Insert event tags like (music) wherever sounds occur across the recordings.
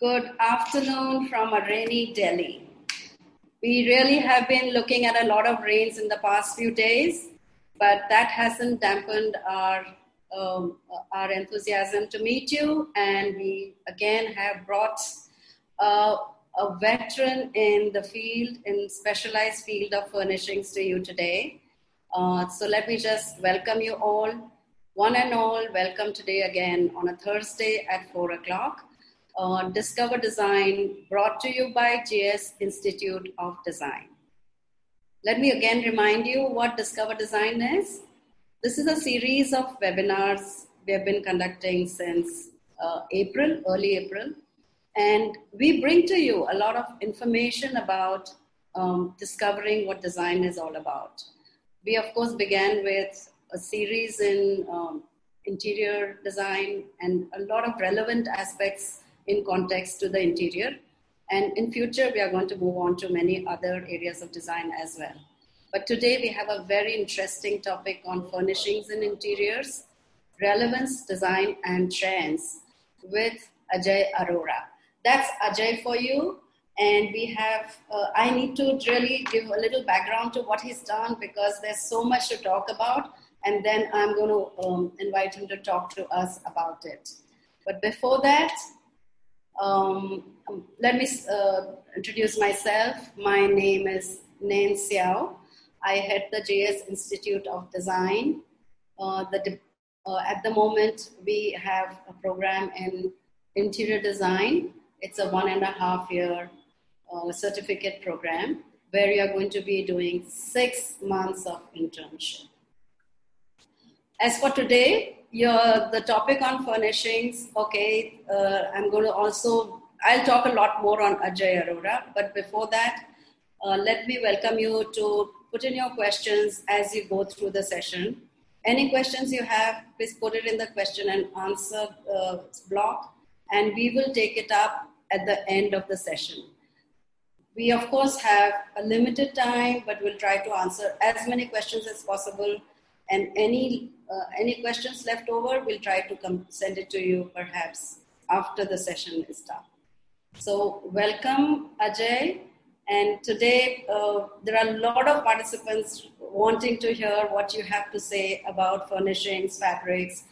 Good afternoon from a rainy Delhi. We really have been looking at a lot of rains in the past few days, but that hasn't dampened our um, our enthusiasm to meet you. And we again have brought uh, a veteran in the field, in specialized field of furnishings to you today. Uh, so let me just welcome you all, one and all. Welcome today again on a Thursday at four o'clock. Uh, Discover Design brought to you by JS Institute of Design. Let me again remind you what Discover Design is. This is a series of webinars we have been conducting since uh, April, early April, and we bring to you a lot of information about um, discovering what design is all about. We, of course, began with a series in um, interior design and a lot of relevant aspects in context to the interior. And in future, we are going to move on to many other areas of design as well. But today we have a very interesting topic on furnishings and interiors, relevance, design, and trends with Ajay Arora that's Ajay for you. And we have, uh, I need to really give a little background to what he's done because there's so much to talk about. And then I'm going to um, invite him to talk to us about it. But before that, um, let me uh, introduce myself. My name is Nain Xiao. I head the JS Institute of Design. Uh, the, uh, at the moment, we have a program in interior design it's a one and a half year uh, certificate program where you are going to be doing six months of internship. As for today, your, the topic on furnishings, okay, uh, I'm going to also, I'll talk a lot more on Ajay Arora, but before that, uh, let me welcome you to put in your questions as you go through the session. Any questions you have, please put it in the question and answer uh, block, and we will take it up at the end of the session. We, of course, have a limited time, but we'll try to answer as many questions as possible. And any, uh, any questions left over, we'll try to come send it to you perhaps after the session is done. So, welcome, Ajay. And today, uh, there are a lot of participants wanting to hear what you have to say about furnishings, fabrics,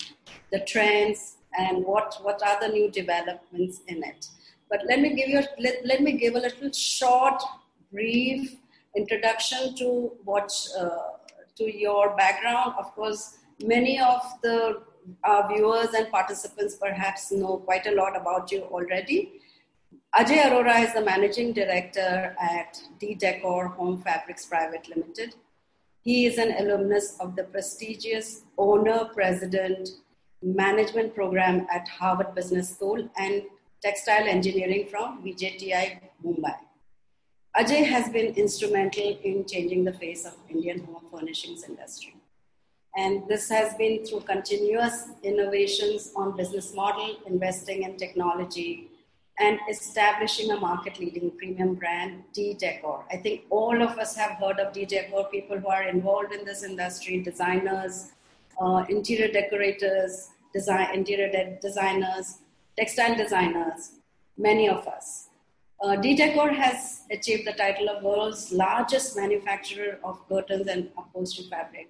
the trends, and what, what are the new developments in it. But let me give you let, let me give a little short, brief introduction to what uh, to your background. Of course, many of the our viewers and participants perhaps know quite a lot about you already. Ajay Arora is the managing director at D Decor Home Fabrics Private Limited. He is an alumnus of the prestigious owner president management program at Harvard Business School and textile engineering from VJTI Mumbai. Ajay has been instrumental in changing the face of Indian home furnishings industry. And this has been through continuous innovations on business model, investing in technology, and establishing a market leading premium brand, D Decor. I think all of us have heard of D Decor, people who are involved in this industry, designers, uh, interior decorators, design, interior de- designers, textile designers, many of us. Uh, D-Decor has achieved the title of world's largest manufacturer of curtains and upholstery fabric.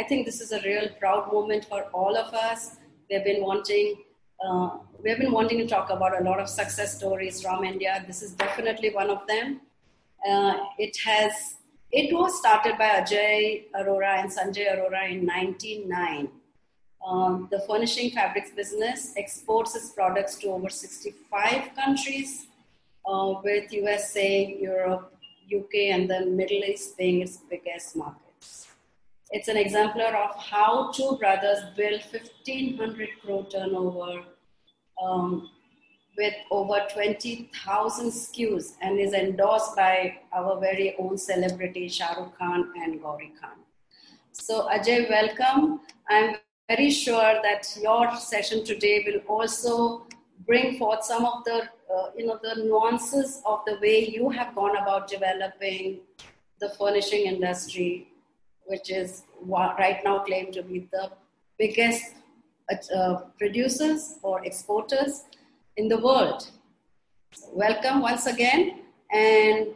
I think this is a real proud moment for all of us. We've been wanting, uh, we've been wanting to talk about a lot of success stories from India. This is definitely one of them. Uh, it has, it was started by Ajay Arora and Sanjay Arora in 1909 um, the furnishing fabrics business exports its products to over 65 countries, uh, with USA, Europe, UK, and the Middle East being its biggest markets. It's an exemplar of how two brothers built 1500 crore turnover um, with over 20,000 SKUs and is endorsed by our very own celebrity Shah Rukh Khan and Gauri Khan. So Ajay, welcome. I'm very sure that your session today will also bring forth some of the uh, you know the nuances of the way you have gone about developing the furnishing industry which is right now claimed to be the biggest uh, producers or exporters in the world welcome once again. And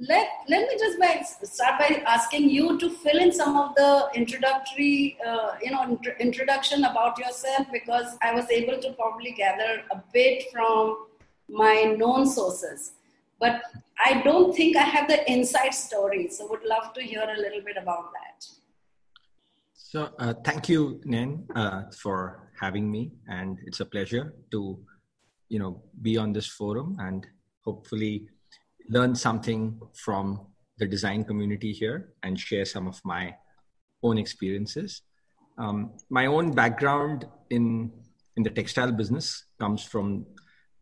let, let me just by, start by asking you to fill in some of the introductory, uh, you know, int- introduction about yourself because I was able to probably gather a bit from my known sources. But I don't think I have the inside story, so would love to hear a little bit about that. So, uh, thank you, Nan, uh, for having me, and it's a pleasure to, you know, be on this forum and hopefully learn something from the design community here and share some of my own experiences. Um, my own background in in the textile business comes from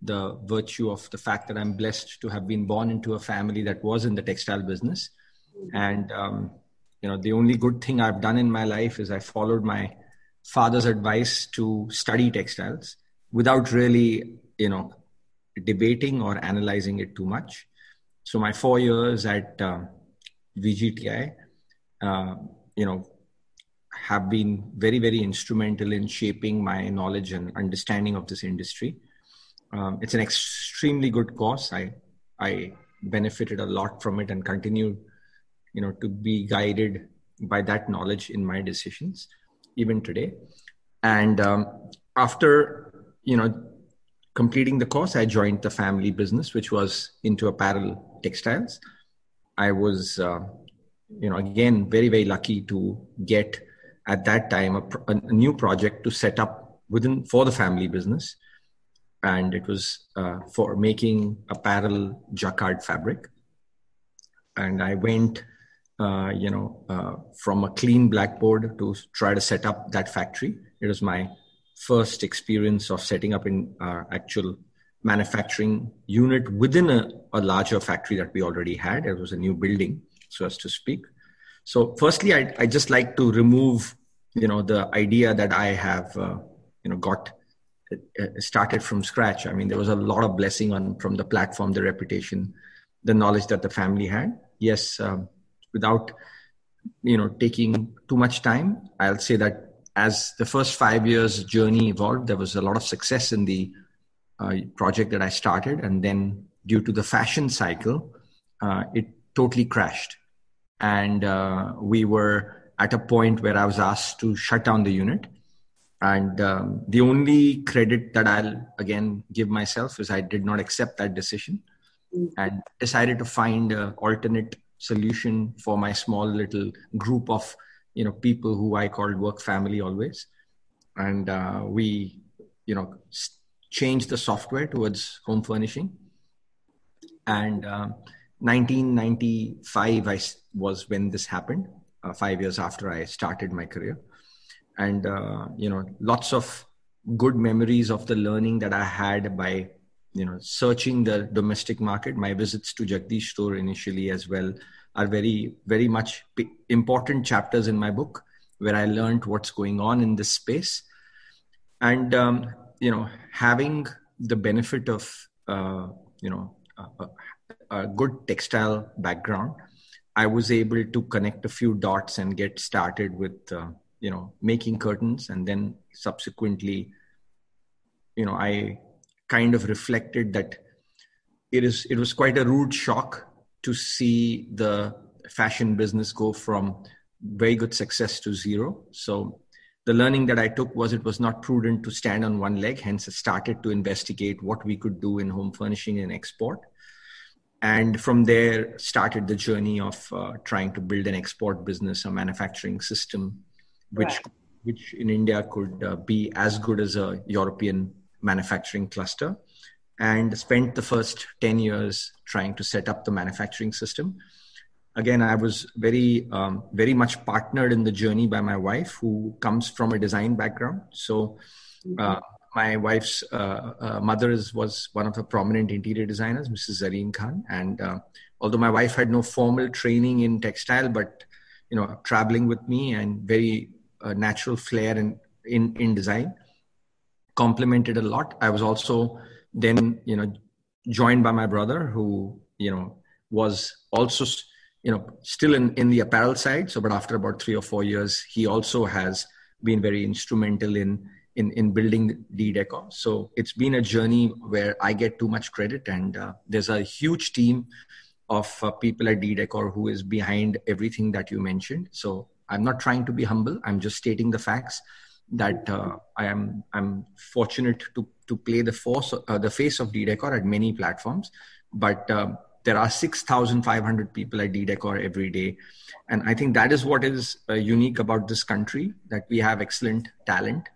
the virtue of the fact that I'm blessed to have been born into a family that was in the textile business, and um, you know the only good thing I've done in my life is I followed my father's advice to study textiles without really you know debating or analyzing it too much so my four years at um, VJTI, uh, you know, have been very, very instrumental in shaping my knowledge and understanding of this industry. Um, it's an extremely good course. I I benefited a lot from it and continue, you know, to be guided by that knowledge in my decisions, even today. And um, after you know completing the course, I joined the family business, which was into apparel textiles. I was, uh, you know, again, very, very lucky to get at that time a, a, new project to set up within for the family business. And it was uh, for making apparel jacquard fabric. And I went, uh, you know, uh, from a clean blackboard to try to set up that factory. It was my first experience of setting up in uh, actual manufacturing unit within a, a larger factory that we already had. It was a new building, so as to speak. So, firstly, I I just like to remove, you know, the idea that I have, uh, you know, got started from scratch. I mean, there was a lot of blessing on from the platform, the reputation, the knowledge that the family had. Yes, um, without, you know, taking too much time, I'll say that as the first five years journey evolved, there was a lot of success in the uh, project that I started, and then due to the fashion cycle, uh, it totally crashed, and uh, we were at a point where I was asked to shut down the unit. And um, the only credit that I'll again give myself is I did not accept that decision and decided to find an alternate solution for my small little group of you know people who I called work family always, and uh, we you know changed the software towards home furnishing. And um, 1995 I, was when this happened, uh, five years after I started my career. And, uh, you know, lots of good memories of the learning that I had by, you know, searching the domestic market. My visits to Jagdish store initially as well are very, very much important chapters in my book where I learned what's going on in this space. And um, you know having the benefit of uh, you know a, a, good textile background i was able to connect a few dots and get started with uh, you know making curtains and then subsequently you know i kind of reflected that it is it was quite a rude shock to see the fashion business go from very good success to zero so the learning that I took was it was not prudent to stand on one leg. Hence, I started to investigate what we could do in home furnishing and export. And from there, started the journey of uh, trying to build an export business, a manufacturing system, which, right. which in India could uh, be as good as a European manufacturing cluster. And spent the first 10 years trying to set up the manufacturing system again i was very um, very much partnered in the journey by my wife who comes from a design background so uh, my wife's uh, uh, mother is, was one of the prominent interior designers mrs Zarine Khan and uh, although my wife had no formal training in textile but you know traveling with me and very natural flair in, in in design complemented a lot i was also then you know joined by my brother who you know was also you know still in in the apparel side so but after about 3 or 4 years he also has been very instrumental in in, in building D Decor. So it's been a journey where I get too much credit, and uh, there's a huge team of uh, people at D Decor who is behind everything that you mentioned. So I'm not trying to be humble. I'm just stating the facts that uh, I am I'm fortunate to to play the force uh, the face of DDecor at many platforms, but uh, there are 6,500 people at DDecor every day, and I think that is what is uh, unique about this country that we have excellent talent,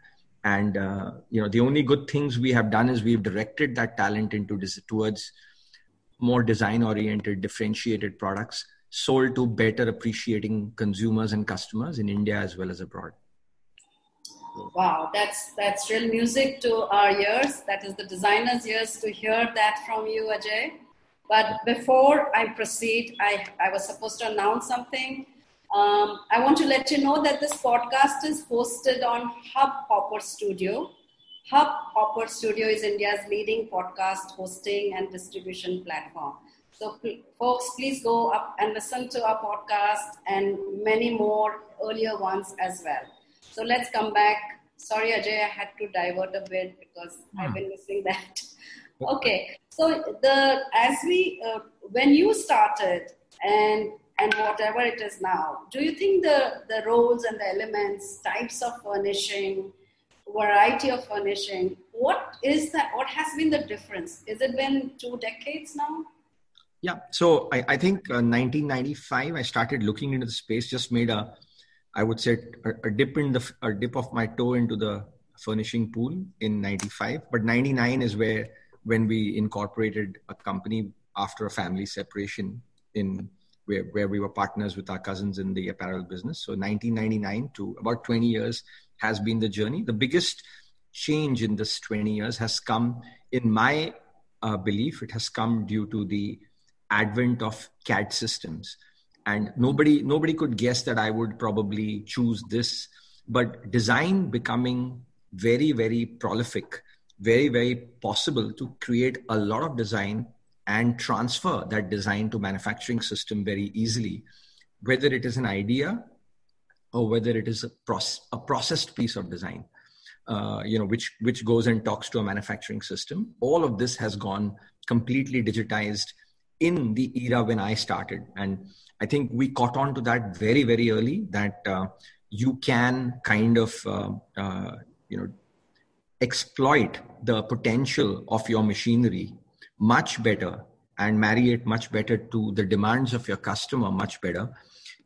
and uh, you know the only good things we have done is we've directed that talent into towards more design oriented, differentiated products sold to better appreciating consumers and customers in India as well as abroad. Wow, that's that's real music to our ears. That is the designer's ears to hear that from you, Ajay. But before I proceed, I, I was supposed to announce something. Um, I want to let you know that this podcast is hosted on Hub Hopper Studio. Hub Hopper Studio is India's leading podcast hosting and distribution platform. So, folks, please go up and listen to our podcast and many more earlier ones as well. So let's come back. Sorry, Ajay, I had to divert a bit because hmm. I've been missing that. (laughs) okay, so the as we uh, when you started and and whatever it is now, do you think the the roles and the elements, types of furnishing, variety of furnishing, what is that? What has been the difference? Is it been two decades now? Yeah, so I, I think uh, 1995 I started looking into the space. Just made a I would say a, a dip in the a dip of my toe into the furnishing pool in 95 but 99 is where when we incorporated a company after a family separation in where, where we were partners with our cousins in the apparel business. So 1999 to about 20 years has been the journey. The biggest change in this 20 years has come in my uh, belief it has come due to the advent of cad systems. And nobody nobody could guess that i would probably choose this but design becoming very very prolific very very possible to create a lot of design and transfer that design to manufacturing system very easily whether it is an idea or whether it is a, proce- a processed piece of design uh, you know which which goes and talks to a manufacturing system. All of this has gone completely digitized in the era when i started and I think we caught on to that very, very early that uh, you can kind of, uh, uh, you know, exploit the potential of your machinery much better and marry it much better to the demands of your customer much better.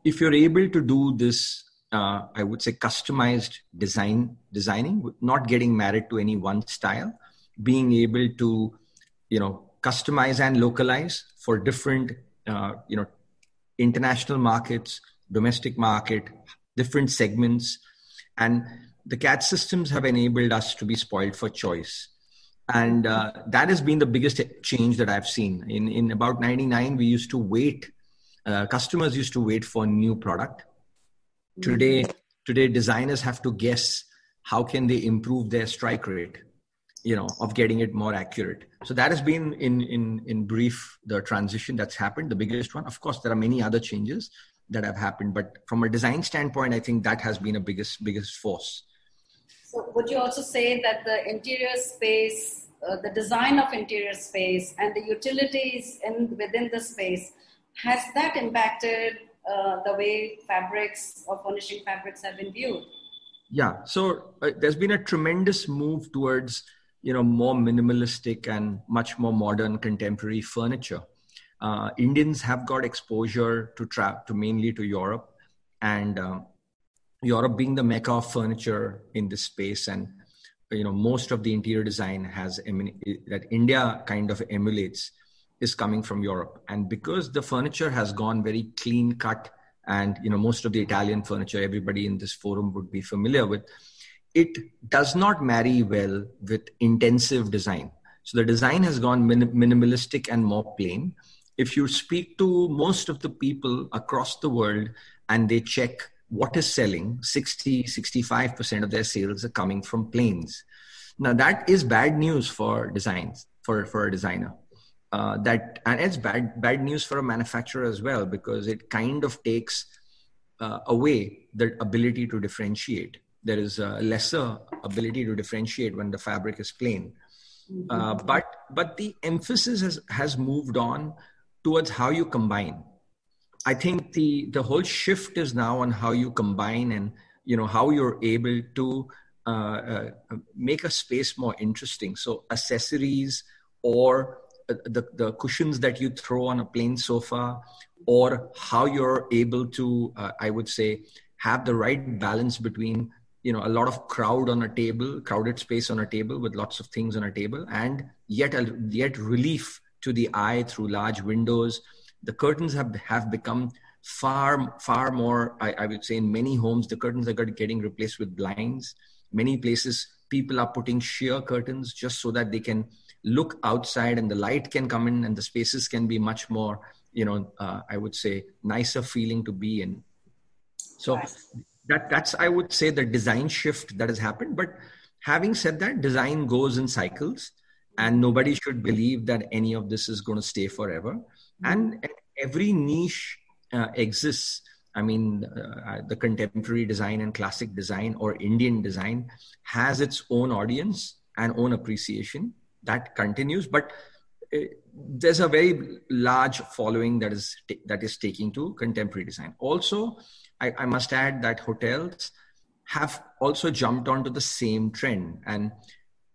If you're able to do this, uh, I would say customized design, designing, not getting married to any one style, being able to, you know, customize and localize for different, uh, you know, international markets, domestic market, different segments. And the CAD systems have enabled us to be spoiled for choice. And uh, that has been the biggest change that I've seen. In, in about 99, we used to wait, uh, customers used to wait for a new product. Today, today designers have to guess how can they improve their strike rate you know of getting it more accurate. So that has been in in in brief the transition that's happened the biggest one. Of course there are many other changes that have happened but from a design standpoint i think that has been a biggest biggest force. So would you also say that the interior space uh, the design of interior space and the utilities in within the space has that impacted uh, the way fabrics or furnishing fabrics have been viewed? Yeah. So uh, there's been a tremendous move towards you know more minimalistic and much more modern contemporary furniture. Uh, indians have got exposure to trap to mainly to europe and um, europe being the mecca of furniture in this space and you know most of the interior design has that india kind of emulates is coming from europe. And because the furniture has gone very clean cut and you know most of the italian furniture everybody in this forum would be familiar with it does not marry well with intensive design. So the design has gone min- minimalistic and more plain. If you speak to most of the people across the world and they check what is selling, 60, 65% of their sales are coming from planes. Now that is bad news for designs, for, for a designer. Uh, that and it's bad bad news for a manufacturer as well because it kind of takes uh, away the ability to differentiate there is a lesser ability to differentiate when the fabric is plain. Mm-hmm. Uh, but but the emphasis has has moved on towards how you combine. I think the the whole shift is now on how you combine and you know how you're able to uh, uh, make a space more interesting. So accessories or the, the cushions that you throw on a plain sofa or how you're able to uh, i would say have the right balance between you know a lot of crowd on a table crowded space on a table with lots of things on a table and yet yet relief to the eye through large windows. The curtains have have become far far more I, I would say in many homes the curtains are getting replaced with blinds. Many places people are putting sheer curtains just so that they can look outside and the light can come in and the spaces can be much more you know uh, i would say nicer feeling to be in. So that that's i would say the design shift that has happened. But having said that design goes in cycles and nobody should believe that any of this is going to stay forever. Mm-hmm. and every niche uh, exists. I mean uh, the contemporary design and classic design or indian design has its own audience and own appreciation that continues. But uh, there's a very large following that is that is taking to contemporary design. Also I, I must add that hotels have also jumped onto the same trend and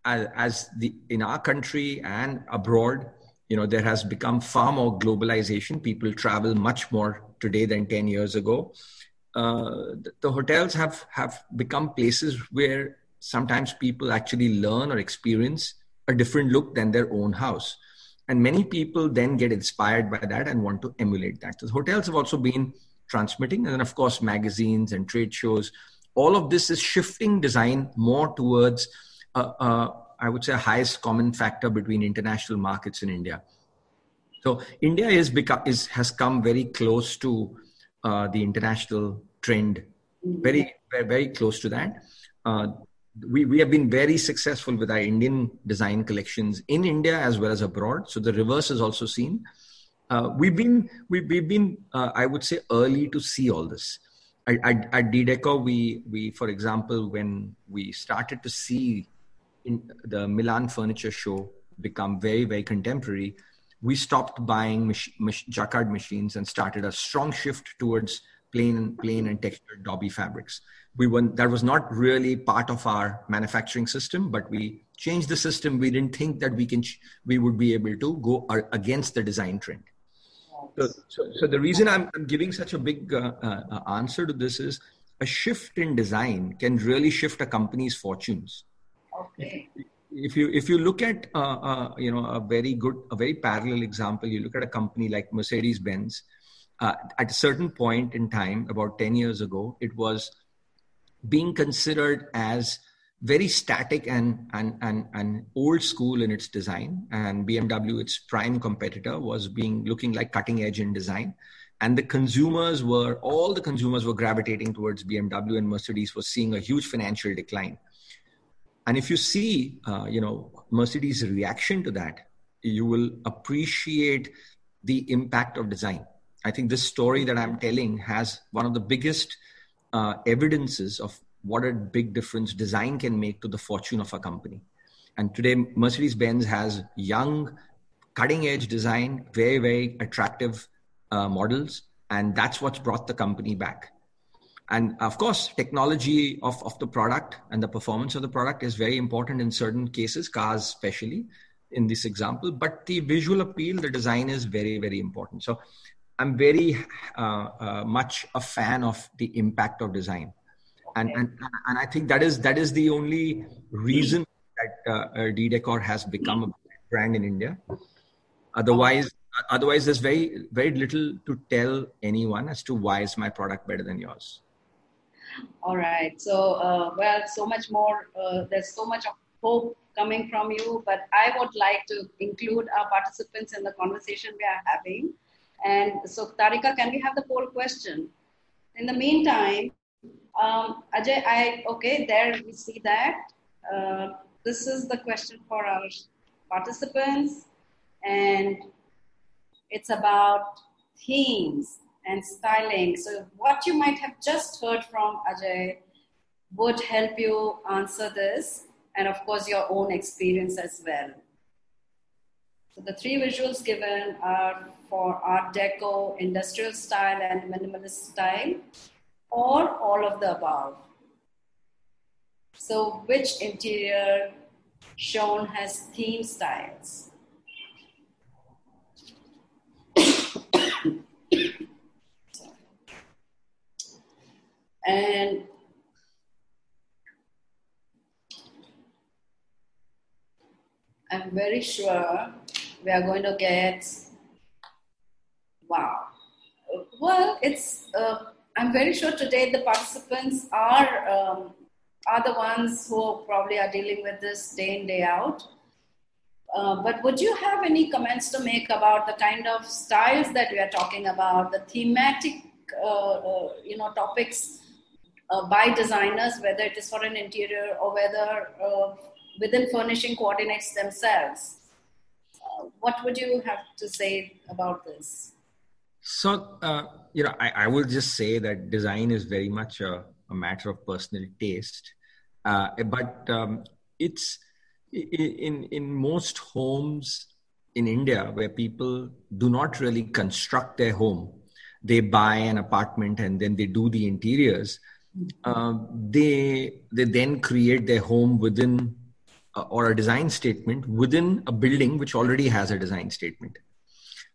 as, the in our country and abroad you know there has become far more globalization people travel much more today than 10 years ago uh, the, the, hotels have have become places where sometimes people actually learn or experience a different look than their own house. And many people then get inspired by that and want to emulate that. So hotels have also been transmitting, and then of course magazines and trade shows. All of this is shifting design more towards, uh, uh, I would say, a highest common factor between international markets in India. So India is become is has come very close to uh, the international trend, very very, very close to that. Uh, we, we have been very successful with our Indian design collections in India as well as abroad. So the reverse is also seen. Uh, we've been we, we've been uh, I would say early to see all this. At, at, at DDecor, we we for example when we started to see in the Milan Furniture Show become very very contemporary, we stopped buying mach- mach- jacquard machines and started a strong shift towards plain plain and textured Dobby fabrics. We were that was not really part of our manufacturing system but we changed the system. We didn't think that we can we would be able to go against the design trend so, so, so the reason I'm, I'm, giving such a big uh, uh, answer to this is a shift in design can really shift a company's fortunes. Okay. If you if you look at uh, uh, you know a very good a very parallel example you look at a company like mercedes benz uh, at a certain point in time about 10 years ago it was being considered as very static and, and, and, and old school in its design. And BMW, its prime competitor, was being looking like cutting edge in design. And the consumers were, all the consumers were gravitating towards BMW and Mercedes was seeing a huge financial decline. And if you see, uh, you know, Mercedes' reaction to that, you will appreciate the impact of design. I think this story that I'm telling has one of the biggest uh, evidences of what a big difference design can make to the fortune of a company. And today, Mercedes Benz has young, cutting edge design, very, very attractive uh, models. And that's what's brought the company back. And of course, technology of, of the product and the performance of the product is very important in certain cases, cars especially in this example. But the visual appeal, the design is very, very important. So I'm very uh, uh, much a fan of the impact of design, and, and and I think that is that is the only reason that uh, uh DDecor has become a brand in India. Otherwise, otherwise, there's very very little to tell anyone as to why is my product better than yours. All right. So uh, well, so much more. Uh, there's so much of hope coming from you, but I would like to include our participants in the conversation we are having and so, Tarika, can we have the poll question? In the meantime, um, Ajay, I okay, there we see that. Uh, this is the question for our participants, and it's about themes and styling. So, what you might have just heard from Ajay would help you answer this, and of course, your own experience as well. So, the three visuals given are for Art Deco, industrial style, and minimalist style, or all of the above. So, which interior shown has theme styles? and I'm very sure we are going to get wow. Well, it's uh, I'm very sure today the participants are um, are the ones who probably are dealing with this day in day out. Uh, but would you have any comments to make about the kind of styles that we are talking about, the thematic, uh, uh, you know, topics uh, by designers, whether it is for an interior or whether uh, within furnishing coordinates themselves? Uh, what would you have to say about this? So, you know, I, I will just say that design is very much a, a matter of personal taste. Uh, but um, it's in in most homes in India where people do not really construct their home. They buy an apartment and then they do the interiors. Uh, they they then create their home within uh, or a design statement within a building which already has a design statement,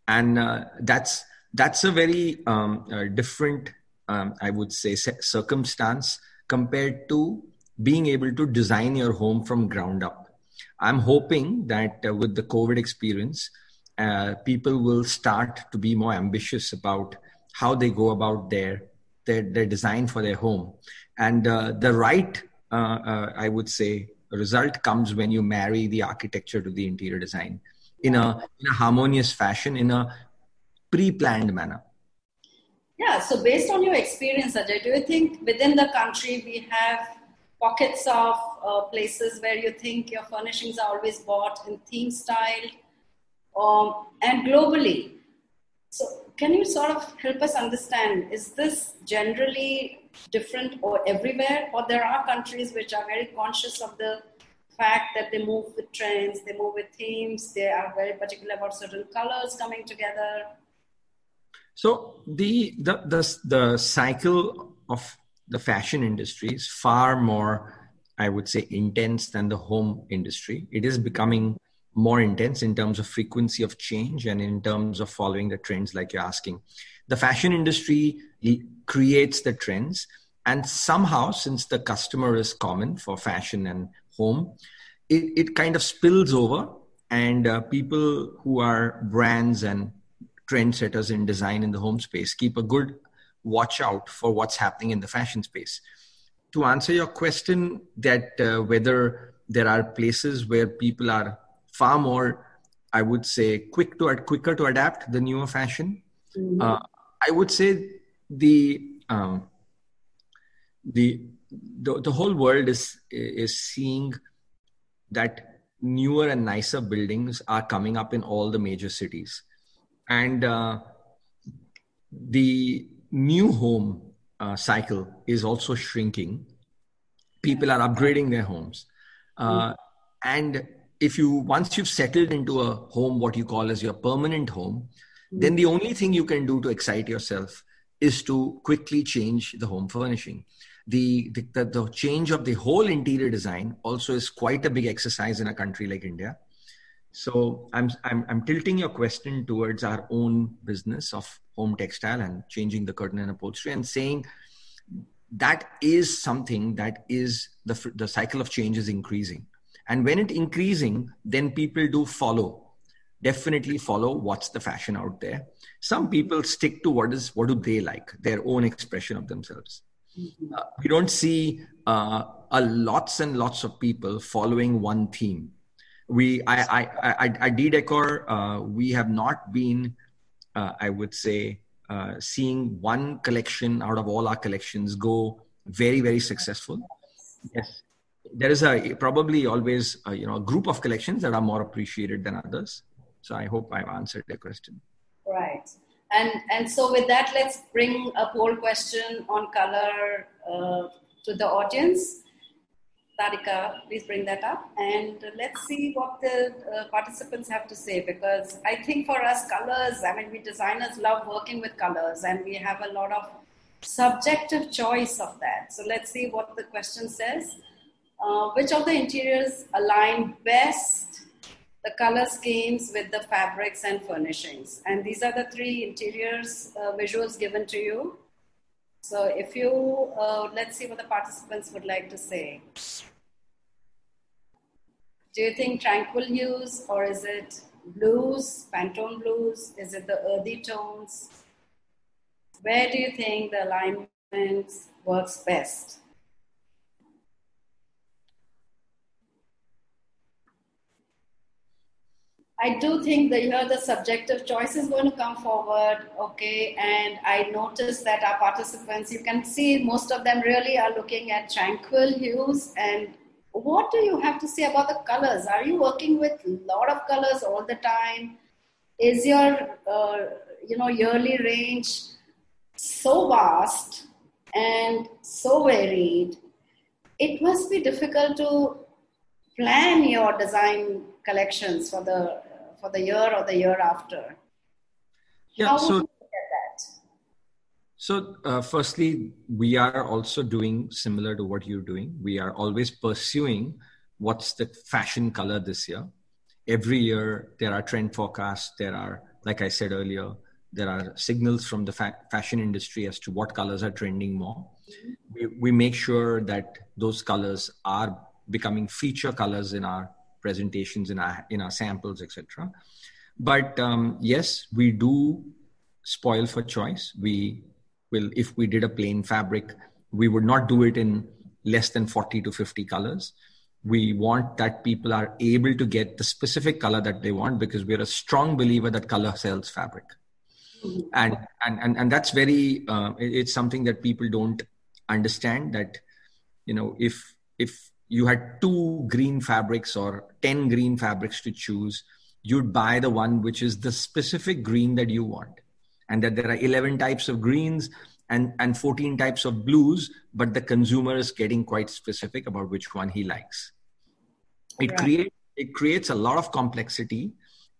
and uh, that's that's a very um, uh, different, um, I would say, circumstance compared to being able to design your home from ground up. I'm hoping that uh, with the COVID experience, uh, people will start to be more ambitious about how they go about their their, their design for their home, and uh, the right, uh, uh, I would say, result comes when you marry the architecture to the interior design in a in a harmonious fashion, in a pre-planned manner. Yeah. So, based on your experience, Ajay, do you think within the country we have pockets of uh, places where you think your furnishings are always bought in theme style um, and globally. So, can you sort of help us understand is this generally different or everywhere, or there are countries which are very conscious of the fact that they move with trends, they move with themes, they are very particular about certain colors coming together? So the the the, the cycle of the fashion industry is far more, I would say, intense than the home industry. It is becoming more intense in terms of frequency of change and in terms of following the trends, like you're asking. The fashion industry creates the trends, and somehow, since the customer is common for fashion and home, it, it kind of spills over, and uh, people who are brands and trendsetters in design in the home space keep a good watch out for what's happening in the fashion space. To answer your question, that uh, whether there are places where people are far more, I would say, quick to quicker to adapt the newer fashion. Mm-hmm. Uh, I would say the um, the, the the whole world is is seeing that newer and nicer buildings are coming up in all the major cities, and uh, the new home uh, cycle is also shrinking. People are upgrading their homes. Uh. And if you, once you've settled into a home, what you call as your permanent home, mm. then the only thing you can do to excite yourself is to quickly change the home furnishing. The, the, the, change of the whole interior design also is quite a big exercise in a country like India. So I'm, I'm, I'm tilting your question towards our own business of home textile and changing the curtain and upholstery and saying that is something that is the, the cycle of change is increasing. And when it increasing, then people do follow, definitely follow what's the fashion out there. Some people stick to what is, what do they like, their own expression of themselves. Mm-hmm. Uh, we don't see uh, a lots and lots of people following one theme we I I I, I Decor uh, we have not been uh, I would say uh, seeing one collection out of all our collections go very very successful. Yes, there is a probably always a, you know a group of collections that are more appreciated than others. So I hope I've answered the question. Right. And, and so with that, let's bring a poll question on color uh, to the audience. Tarika, please bring that up and let's see what the uh, participants have to say because I think for us, colors, I mean, we designers love working with colors and we have a lot of subjective choice of that. So let's see what the question says. Uh, which of the interiors align best the color schemes with the fabrics and furnishings? And these are the three interiors uh, visuals given to you. So if you, uh, let's see what the participants would like to say. Do you think tranquil hues or is it blues, Pantone blues? Is it the earthy tones? Where do you think the alignment works best? I do think that here the subjective choice is going to come forward, okay. And I noticed that our participants, you can see most of them really are looking at tranquil hues. And what do you have to say about the colors? Are you working with a lot of colors all the time? Is your uh, you know yearly range so vast and so varied? It must be difficult to plan your design collections for the for the year or the year after. Yeah, How so, So, uh, firstly, we are also doing similar to what you're doing. We are always pursuing what's the fashion color this year. Every year, there are trend forecasts. There are, like I said earlier, there are signals from the fa- fashion industry as to what colors are trending more. Mm-hmm. We, we make sure that those colors are becoming feature colors in our presentations in our in our samples etc but um, yes we do spoil for choice. We will if we did a plain fabric we would not do it in less than 40 to 50 colors. We want that people are able to get the specific color that they want because we're a strong believer that color sells fabric. Mm-hmm. and and and, and that's very uh, it's something that people don't understand that you know if if you had two green fabrics or 10 green fabrics to choose, you'd buy the one which is the specific green that you want. And that there are 11 types of greens and, and 14 types of blues, but the consumer is getting quite specific about which one he likes. It, right. create, it creates a lot of complexity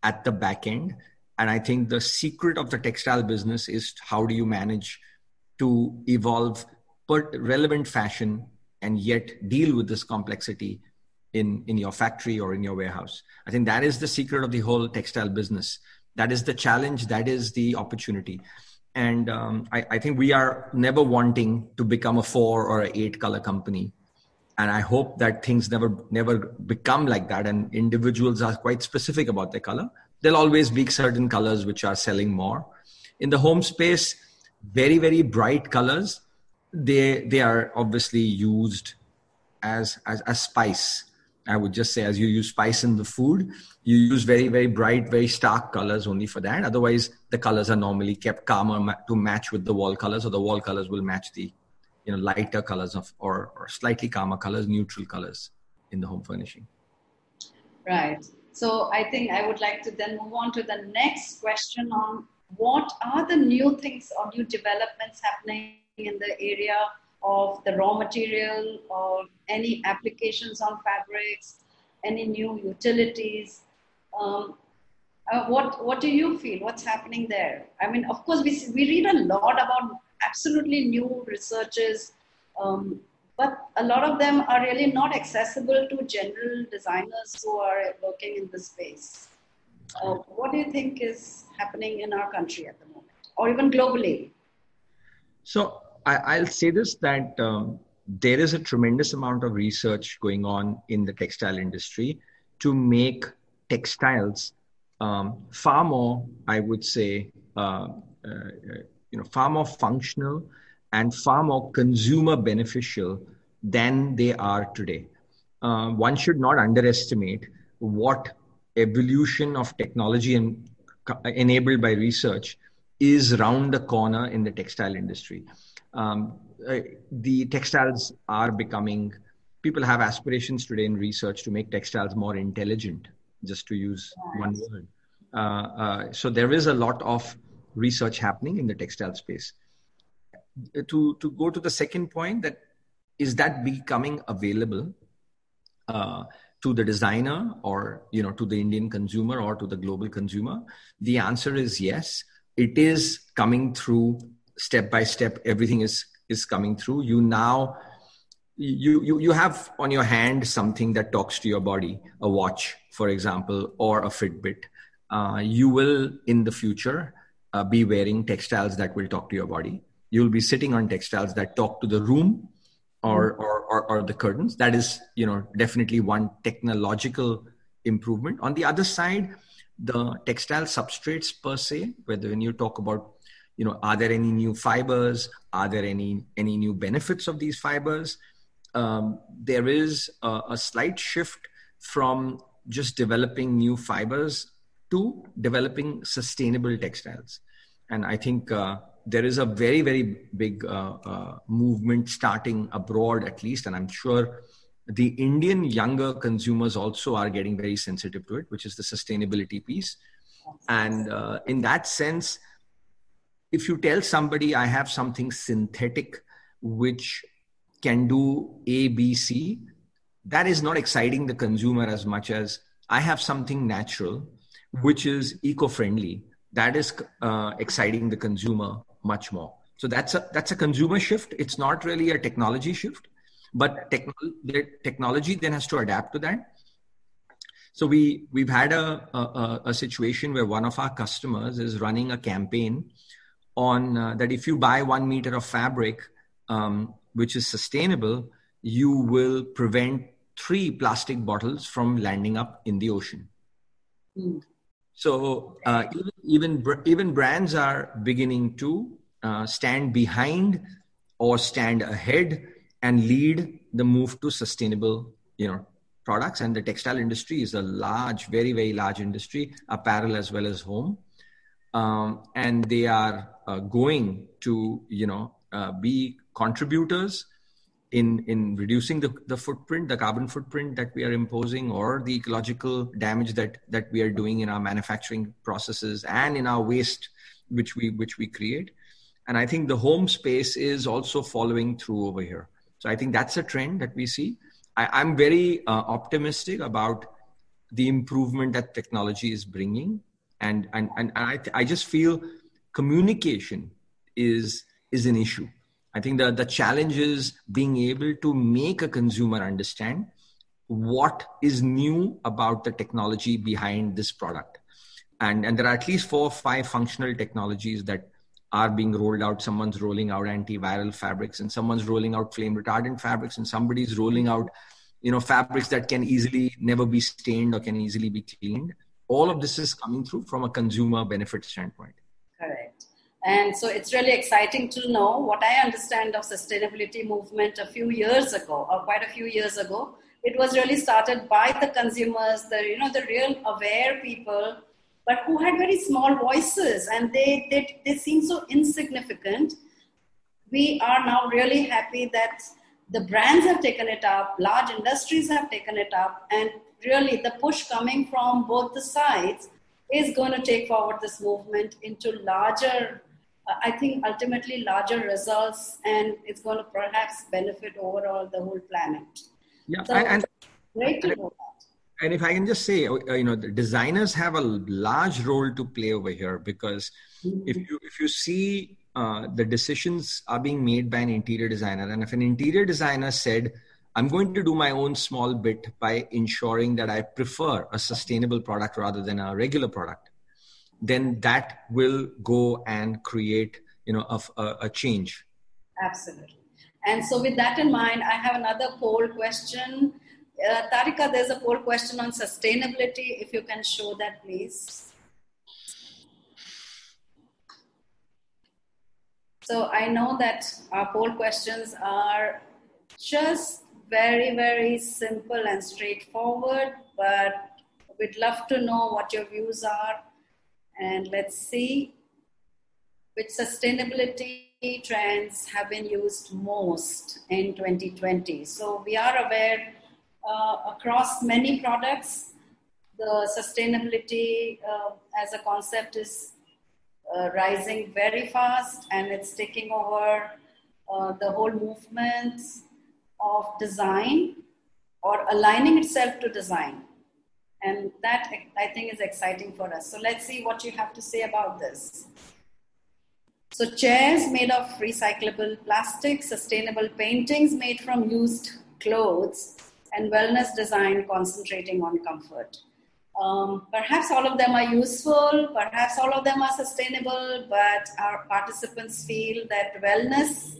at the back end. And I think the secret of the textile business is how do you manage to evolve relevant fashion and yet deal with this complexity in, in your factory or in your warehouse. I think that is the secret of the whole textile business. That is the challenge, that is the opportunity. And um, I, I think we are never wanting to become a four or eight color company. And I hope that things never never become like that. And individuals are quite specific about their color. There'll always be certain colors which are selling more. In the home space, very, very bright colors they they are obviously used as as a spice. I would just say as you use spice in the food you use very very bright very stark colors only for that. Otherwise the colors are normally kept calmer to match with the wall colors or the wall colors will match the you know lighter colors of or, or slightly calmer colors neutral colors in the home furnishing. Right. So i think i would like to then move on to the next question on what are the new things or new developments happening in the area of the raw material or any applications on fabrics, any new utilities. Um, uh, what what do you feel? What's happening there? I mean, of course, we we read a lot about absolutely new researches, um, but a lot of them are really not accessible to general designers who are working in the space. Uh, what do you think is happening in our country at the moment, or even globally? So I, will say this that um, there is a tremendous amount of research going on in the textile industry to make textiles um, far more, I would say, uh, uh, you know, far more functional and far more consumer beneficial than they are today. Uh, one should not underestimate what evolution of technology and enabled by research is round the corner in the textile industry um, uh, the textiles are becoming people have aspirations today in research to make textiles more intelligent just to use one word. Uh, uh, so there is a lot of research happening in the textile space. To to go to the second point that is that becoming available uh, to the designer or you know to the indian consumer or to the global consumer? The answer is yes. It is coming through step by step everything is is coming through. You now you, you you have on your hand something that talks to your body a watch for example or a fitbit. Uh, you will in the future uh, be wearing textiles that will talk to your body. You'll be sitting on textiles that talk to the room or, or, or, or the curtains. That is you know definitely one technological improvement. On the other side the textile substrates per se whether when you talk about you know are there any new fibers? Are there any any new benefits of these fibers? Um, there is a, a, slight shift from just developing new fibers to developing sustainable textiles. And i think uh, there is a very very big uh, uh, movement starting abroad at least. And i'm sure the indian younger consumers also are getting very sensitive to it which is the sustainability piece. And uh, in that sense if you tell somebody I have something synthetic which can do A, B, C, that is not exciting the consumer as much as I have something natural which is eco-friendly. That is uh, exciting the consumer much more. So that's a that's a consumer shift. It's not really a technology shift, but the technology then has to adapt to that. So we we've had a, a, a situation where one of our customers is running a campaign on uh, that if you buy one meter of fabric um, which is sustainable you will prevent three plastic bottles from landing up in the ocean. Mm. so uh, even, even even brands are beginning to uh, stand behind or stand ahead and lead the move to sustainable you know products. And the textile industry is a large very very large industry apparel as well as home. Um, and they are going to you know uh, be contributors in in reducing the, the footprint the carbon footprint that we are imposing or the ecological damage that that we are doing in our manufacturing processes and in our waste which we which we create. And i think the home space is also following through over here. So i think that's a trend that we see. I, am very uh, optimistic about the improvement that technology is bringing. And and and I I just feel communication is is an issue. I think the the challenge is being able to make a consumer understand what is new about the technology behind this product. And, and there are at least four or five functional technologies that are being rolled out. Someone's rolling out antiviral fabrics, and someone's rolling out flame retardant fabrics, and somebody's rolling out, you know, fabrics that can easily never be stained or can easily be cleaned all of this is coming through from a consumer benefit standpoint and so it's really exciting to know what i understand of sustainability movement a few years ago or quite a few years ago. It was really started by the consumers the you know the real aware people but who had very small voices and they they, they seem so insignificant. We are now really happy that the brands have taken it up large industries have taken it up and really the push coming from both the sides is going to take forward this movement into larger, I think ultimately larger results, and it's going to perhaps benefit overall the whole planet. Yeah, so, and, great to know that. And if I can just say, uh, you know, the designers have a large role to play over here because mm-hmm. if you if you see uh, the decisions are being made by an interior designer, and if an interior designer said, I'm going to do my own small bit by ensuring that I prefer a sustainable product rather than a regular product. Then that will go and create, you know, a, a change. Absolutely. And so, with that in mind, I have another poll question. Uh, Tarika, there's a poll question on sustainability. If you can show that, please. So I know that our poll questions are just very, very simple and straightforward, but we'd love to know what your views are. And let's see which sustainability trends have been used most in 2020. So we are aware uh, across many products, the sustainability uh, as a concept is uh, rising very fast and it's taking over uh, the whole movement of design or aligning itself to design. And that I think is exciting for us. So let's see what you have to say about this. So, chairs made of recyclable plastic, sustainable paintings made from used clothes, and wellness design concentrating on comfort. Um, perhaps all of them are useful, perhaps all of them are sustainable, but our participants feel that wellness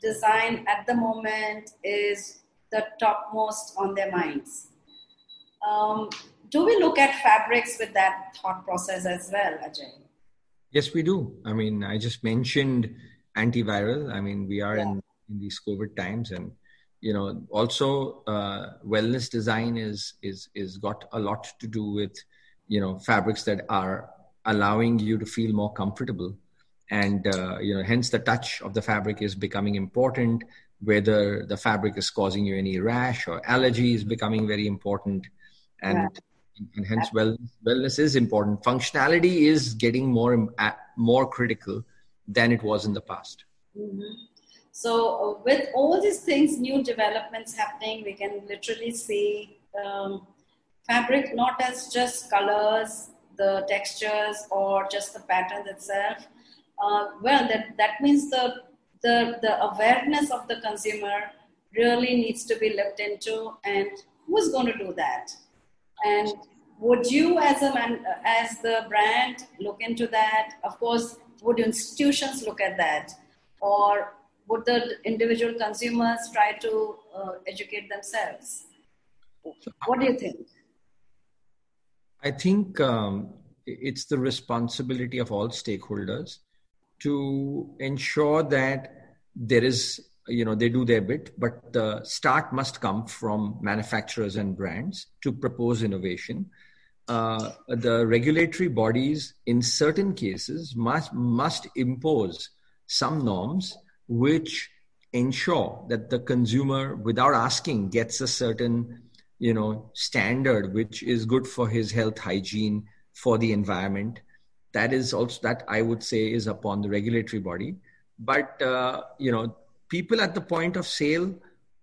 design at the moment is the topmost on their minds. Um, do we look at fabrics with that thought process as well, Ajay? Yes, we do. I mean, I just mentioned antiviral. I mean, we are yeah. in, in these COVID times, and you know, also uh, wellness design is is is got a lot to do with you know fabrics that are allowing you to feel more comfortable, and uh, you know, hence the touch of the fabric is becoming important. Whether the fabric is causing you any rash or allergy is becoming very important, and and hence well, wellness is important. Functionality is getting more more critical than it was in the past. Mm-hmm. so uh, with all these things new developments happening we can literally see um, fabric not as just colors the textures or just the pattern itself. Uh, well that, that means the, the the awareness of the consumer really needs to be looked into and who's going to do that and would you, as a man, as the brand, look into that? Of course, would institutions look at that, or would the individual consumers try to uh, educate themselves? What do you think? I think um, it's the responsibility of all stakeholders to ensure that there is you know they do their bit but the start must come from manufacturers and brands to propose innovation. Uh, the regulatory bodies in certain cases must must impose some norms which ensure that the consumer without asking gets a certain you know standard which is good for his health hygiene for the environment. That is also that i would say is upon the regulatory body. But uh, you know people at the point of sale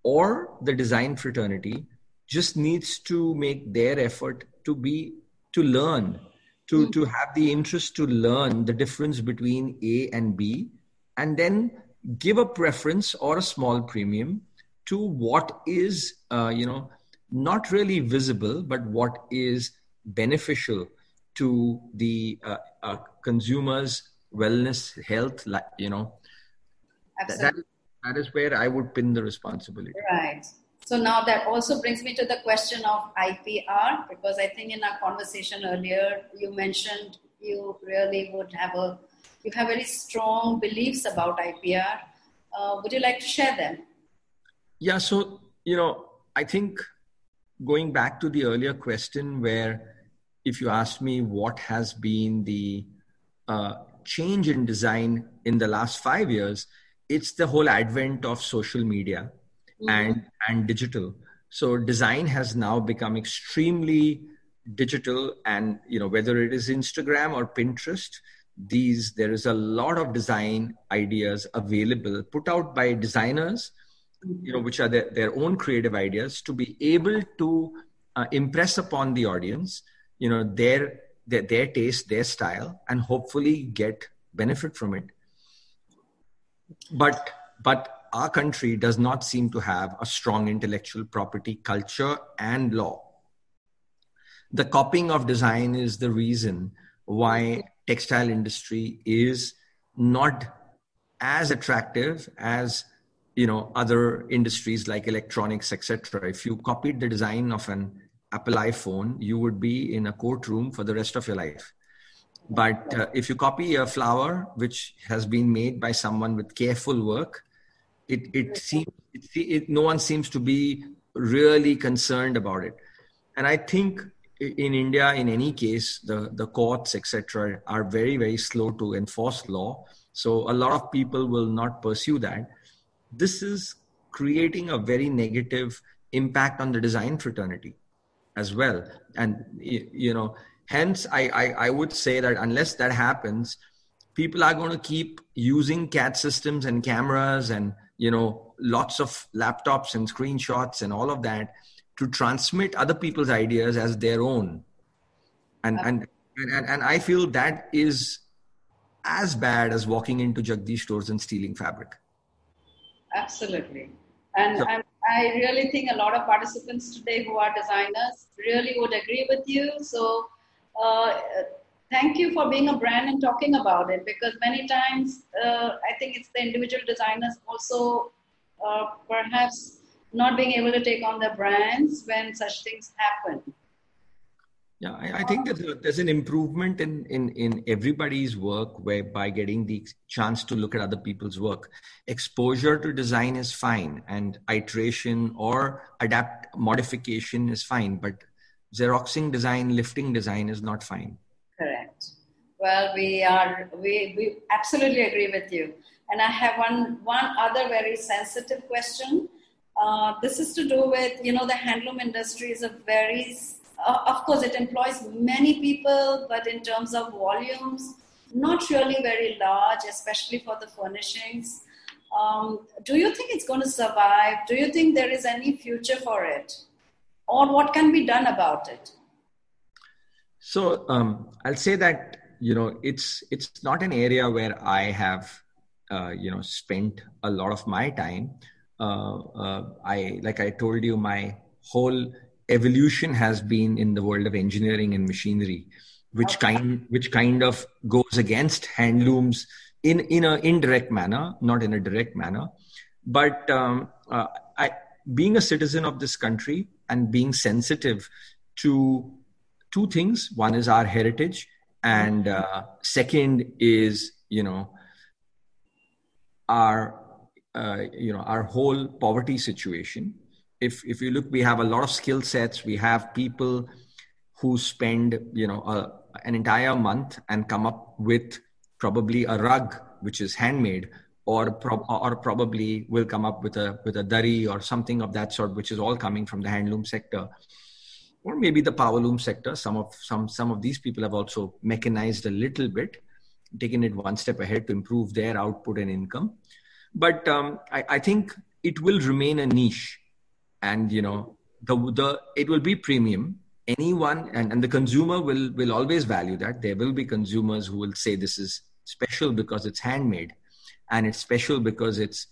or the design fraternity just needs to make their effort to be to learn to mm. to have the interest to learn the difference between a and b and then give a preference or a small premium to what is uh, you know not really visible but what is beneficial to the uh, uh, consumers wellness health you know Absolutely. that, that is where i would pin the responsibility right so now that also brings me to the question of IPR, because I think in our conversation earlier, you mentioned you really would have a, you have very strong beliefs about IPR. Uh, would you like to share them? Yeah, so, you know, I think going back to the earlier question where if you ask me what has been the uh, change in design in the last five years, it's the whole advent of social media mm-hmm. and and digital so design has now become extremely digital and you know whether it is instagram or pinterest these there is a lot of design ideas available put out by designers you know which are their, their own creative ideas to be able to uh, impress upon the audience you know their, their their taste their style and hopefully get benefit from it but but our country does not seem to have a strong intellectual property culture and law. The copying of design is the reason why textile industry is not as attractive as you know other industries like electronics etc if you copied the design of an apple iphone you would be in a courtroom for the rest of your life but uh, if you copy a flower which has been made by someone with careful work it it seems it, it, no one seems to be really concerned about it. And i think in india in any case the the courts etc are very very slow to enforce law. So a lot of people will not pursue that. This is creating a very negative impact on the design fraternity as well. And you know hence I, I i would say that unless that happens people are going to keep using CAD systems and cameras and you know lots of laptops and screenshots and all of that to transmit other people's ideas as their own. And and and, and i feel that is as bad as walking into jagdish stores and stealing fabric. Absolutely. And, so, and i really think a lot of participants today who are designers really would agree with you. So uh, thank you for being a brand and talking about it because many times uh, I think it's the individual designers also uh, perhaps not being able to take on the brands when such things happen. Yeah, I, I think there's, a, there's an improvement in, in, in everybody's work where by getting the chance to look at other people's work. Exposure to design is fine and iteration or adapt modification is fine, but Xeroxing design, lifting design is not fine. Correct. Well, we are we, we absolutely agree with you. And I have one one other very sensitive question. Uh, this is to do with you know the handloom industry is a very uh, of course it employs many people, but in terms of volumes, not really very large, especially for the furnishings. Um, do you think it's going to survive? Do you think there is any future for it? Or what can be done about it? So um, I'll say that you know it's it's not an area where I have uh, you know spent a lot of my time. Uh, uh, I like I told you, my whole evolution has been in the world of engineering and machinery, which okay. kind which kind of goes against handlooms in in a indirect manner, not in a direct manner. But um, uh, I, being a citizen of this country and being sensitive to two things. One is our heritage and uh, second is you know our uh, you know our whole poverty situation. If if you look we have a lot of skill sets. We have people who spend you know a, an entire month and come up with probably a rug which is handmade or or probably will come up with a with a dari or something of that sort which is all coming from the handloom sector or maybe the power loom sector. Some of some some of these people have also mechanized a little bit, taken it one step ahead to improve their output and income. But um, I, I think it will remain a niche, and you know the the it will be premium. Anyone and, and the consumer will will always value that. There will be consumers who will say this is special because it's handmade, and it's special because it's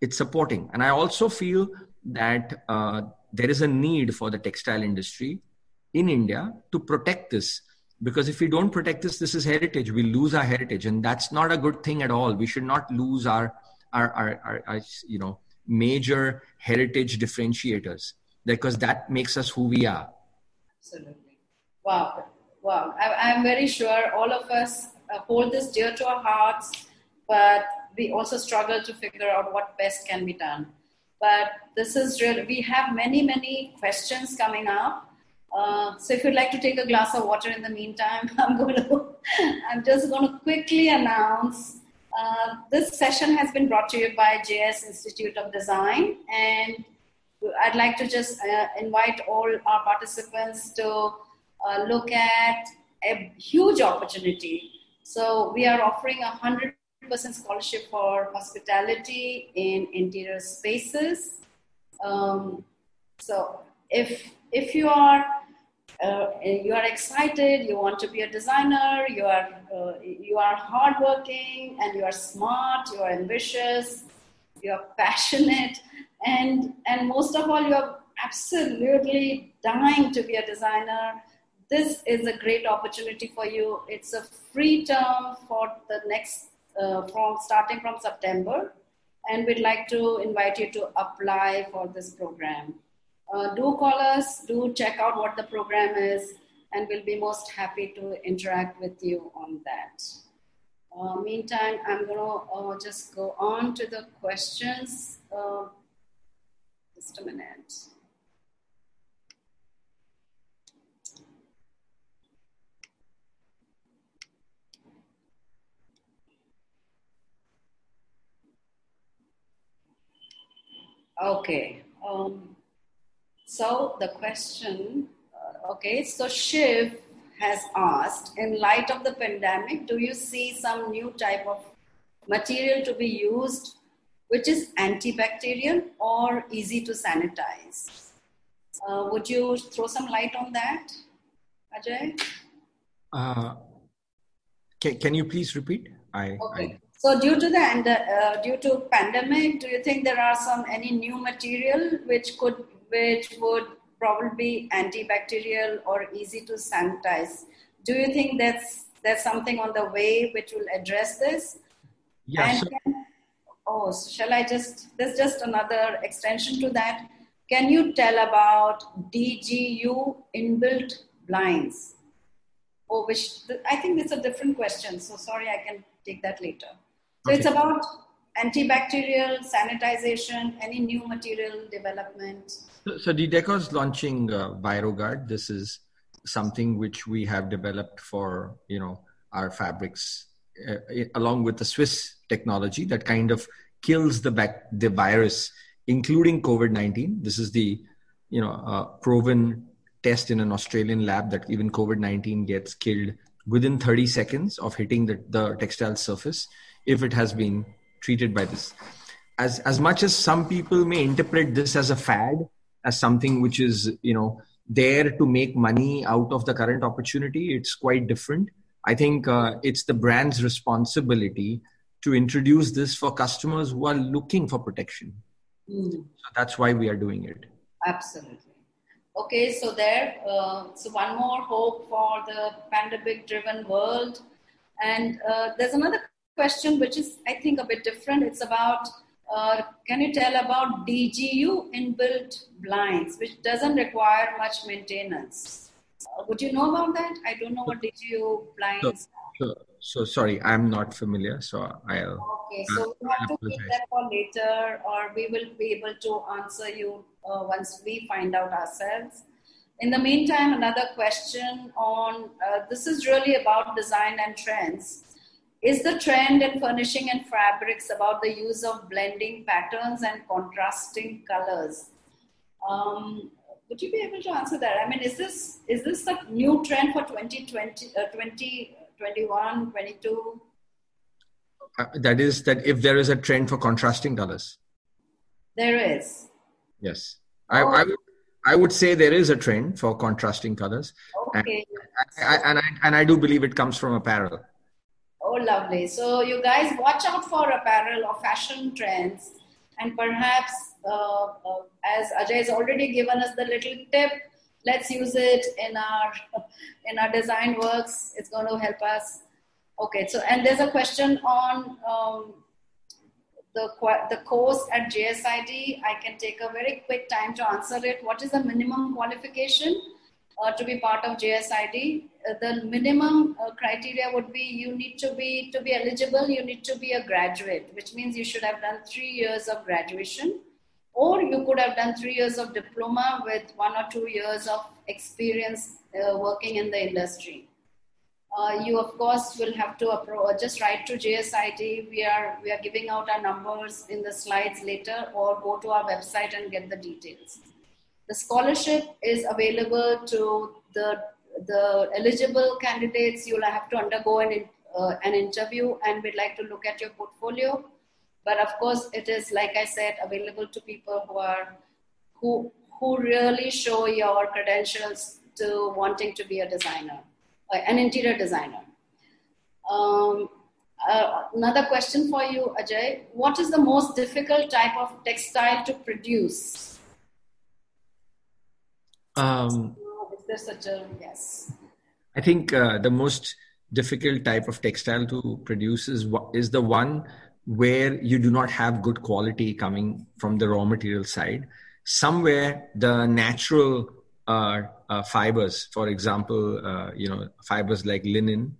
it's supporting. And I also feel that uh, there is a need for the textile industry in India to protect this. Because if we don't protect this, this is heritage. We lose our heritage, and that's not a good thing at all. We should not lose our, our, our, our, our you know, major heritage differentiators because that makes us who we are. Absolutely. Wow. Wow. I, am very sure all of us uh, hold this dear to our hearts, but we also struggle to figure out what best can be done. But this is really, we have many, many questions coming up. Uh, so if you'd like to take a glass of water in the meantime, (laughs) I'm going to, I'm just going to quickly announce uh, this session has been brought to you by JS Institute of Design, and I'd like to just uh, invite all our participants to uh, look at a huge opportunity. So we are offering a hundred percent scholarship for hospitality in interior spaces. Um, so if if you are uh, you are excited, you want to be a designer, you are uh, you are hardworking, and you are smart, you are ambitious, you are passionate, and and most of all, you are absolutely dying to be a designer. This is a great opportunity for you. It's a free term for the next uh, from starting from September, and we'd like to invite you to apply for this program. Uh, do call us, do check out what the program is, and we'll be most happy to interact with you on that. Uh, meantime, I'm going to uh, just go on to the questions. Uh, just a minute. Okay. Um, so the question, uh, okay, so Shiv has asked, in light of the pandemic, do you see some new type of material to be used which is antibacterial or easy to sanitize. Uh, would you throw some light on that, Ajay? Uh, can, can you please repeat? I, okay. So due to the uh, due to pandemic, do you think there are some any new material which could which would probably be antibacterial or easy to sanitize? Do you think that's there's something on the way which will address this? Yeah. So- oh, so shall I just? There's just another extension to that. Can you tell about DGU inbuilt blinds? Oh, which I think it's a different question. So sorry, I can take that later. So okay. it's about antibacterial sanitization, any new material development. So, so is launching uh, ViroGuard. This is something which we have developed for you know our fabrics, uh, along with the Swiss technology that kind of kills the bac- the virus, including COVID nineteen. This is the you know uh, proven test in an Australian lab that even COVID 19 gets killed within 30 seconds of hitting the, the textile surface if it has been treated by this. As, as much as some people may interpret this as a fad, as something which is, you know, there to make money out of the current opportunity, it's quite different. I think uh, it's the brand's responsibility to introduce this for customers who are looking for protection. Mm. So that's why we are doing it. Absolutely. Okay, so there, uh, so one more hope for the pandemic driven world. And uh, there's another question which is, I think, a bit different. It's about uh, can you tell about DGU inbuilt blinds, which doesn't require much maintenance? Would you know about that? I don't know what DGU blinds so, so, so, sorry, I'm not familiar, so I'll. Okay, so we have to keep that for later, or we will be able to answer you uh, once we find out ourselves. In the meantime, another question on uh, this is really about design and trends. Is the trend in furnishing and fabrics about the use of blending patterns and contrasting colors? Um, would you be able to answer that? I mean, is this is this a new trend for 2020, uh, 2021, 22? Uh, that is that if there is a trend for contrasting colors. There is. Yes, I, oh. I, would, I would say there is a trend for contrasting colors. Okay. And I, and I, and I do believe it comes from apparel. Oh, lovely. So you guys watch out for apparel or fashion trends, and perhaps uh, uh, as Ajay has already given us the little tip, let's use it in our in our design works. It's going to help us. Okay. So and there's a question on. Um, the, the course at JSID, I can take a very quick time to answer it. What is the minimum qualification uh, to be part of JSID? Uh, the minimum uh, criteria would be you need to be to be eligible. You need to be a graduate, which means you should have done three years of graduation, or you could have done three years of diploma with one or two years of experience uh, working in the industry. Uh, you of course will have to approach, uh, just write to JSID. We are we are giving out our numbers in the slides later, or go to our website and get the details. The scholarship is available to the the eligible candidates. You'll have to undergo an uh, an interview, and we'd like to look at your portfolio. But of course, it is like I said, available to people who are who who really show your credentials to wanting to be a designer. Uh, an interior designer. Um, uh, another question for you, Ajay. What is the most difficult type of textile to produce? Um, is there such a yes? I think uh, the most difficult type of textile to produce is is the one where you do not have good quality coming from the raw material side. Somewhere the natural uh, uh, fibers, for example, uh, you know, fibers like linen,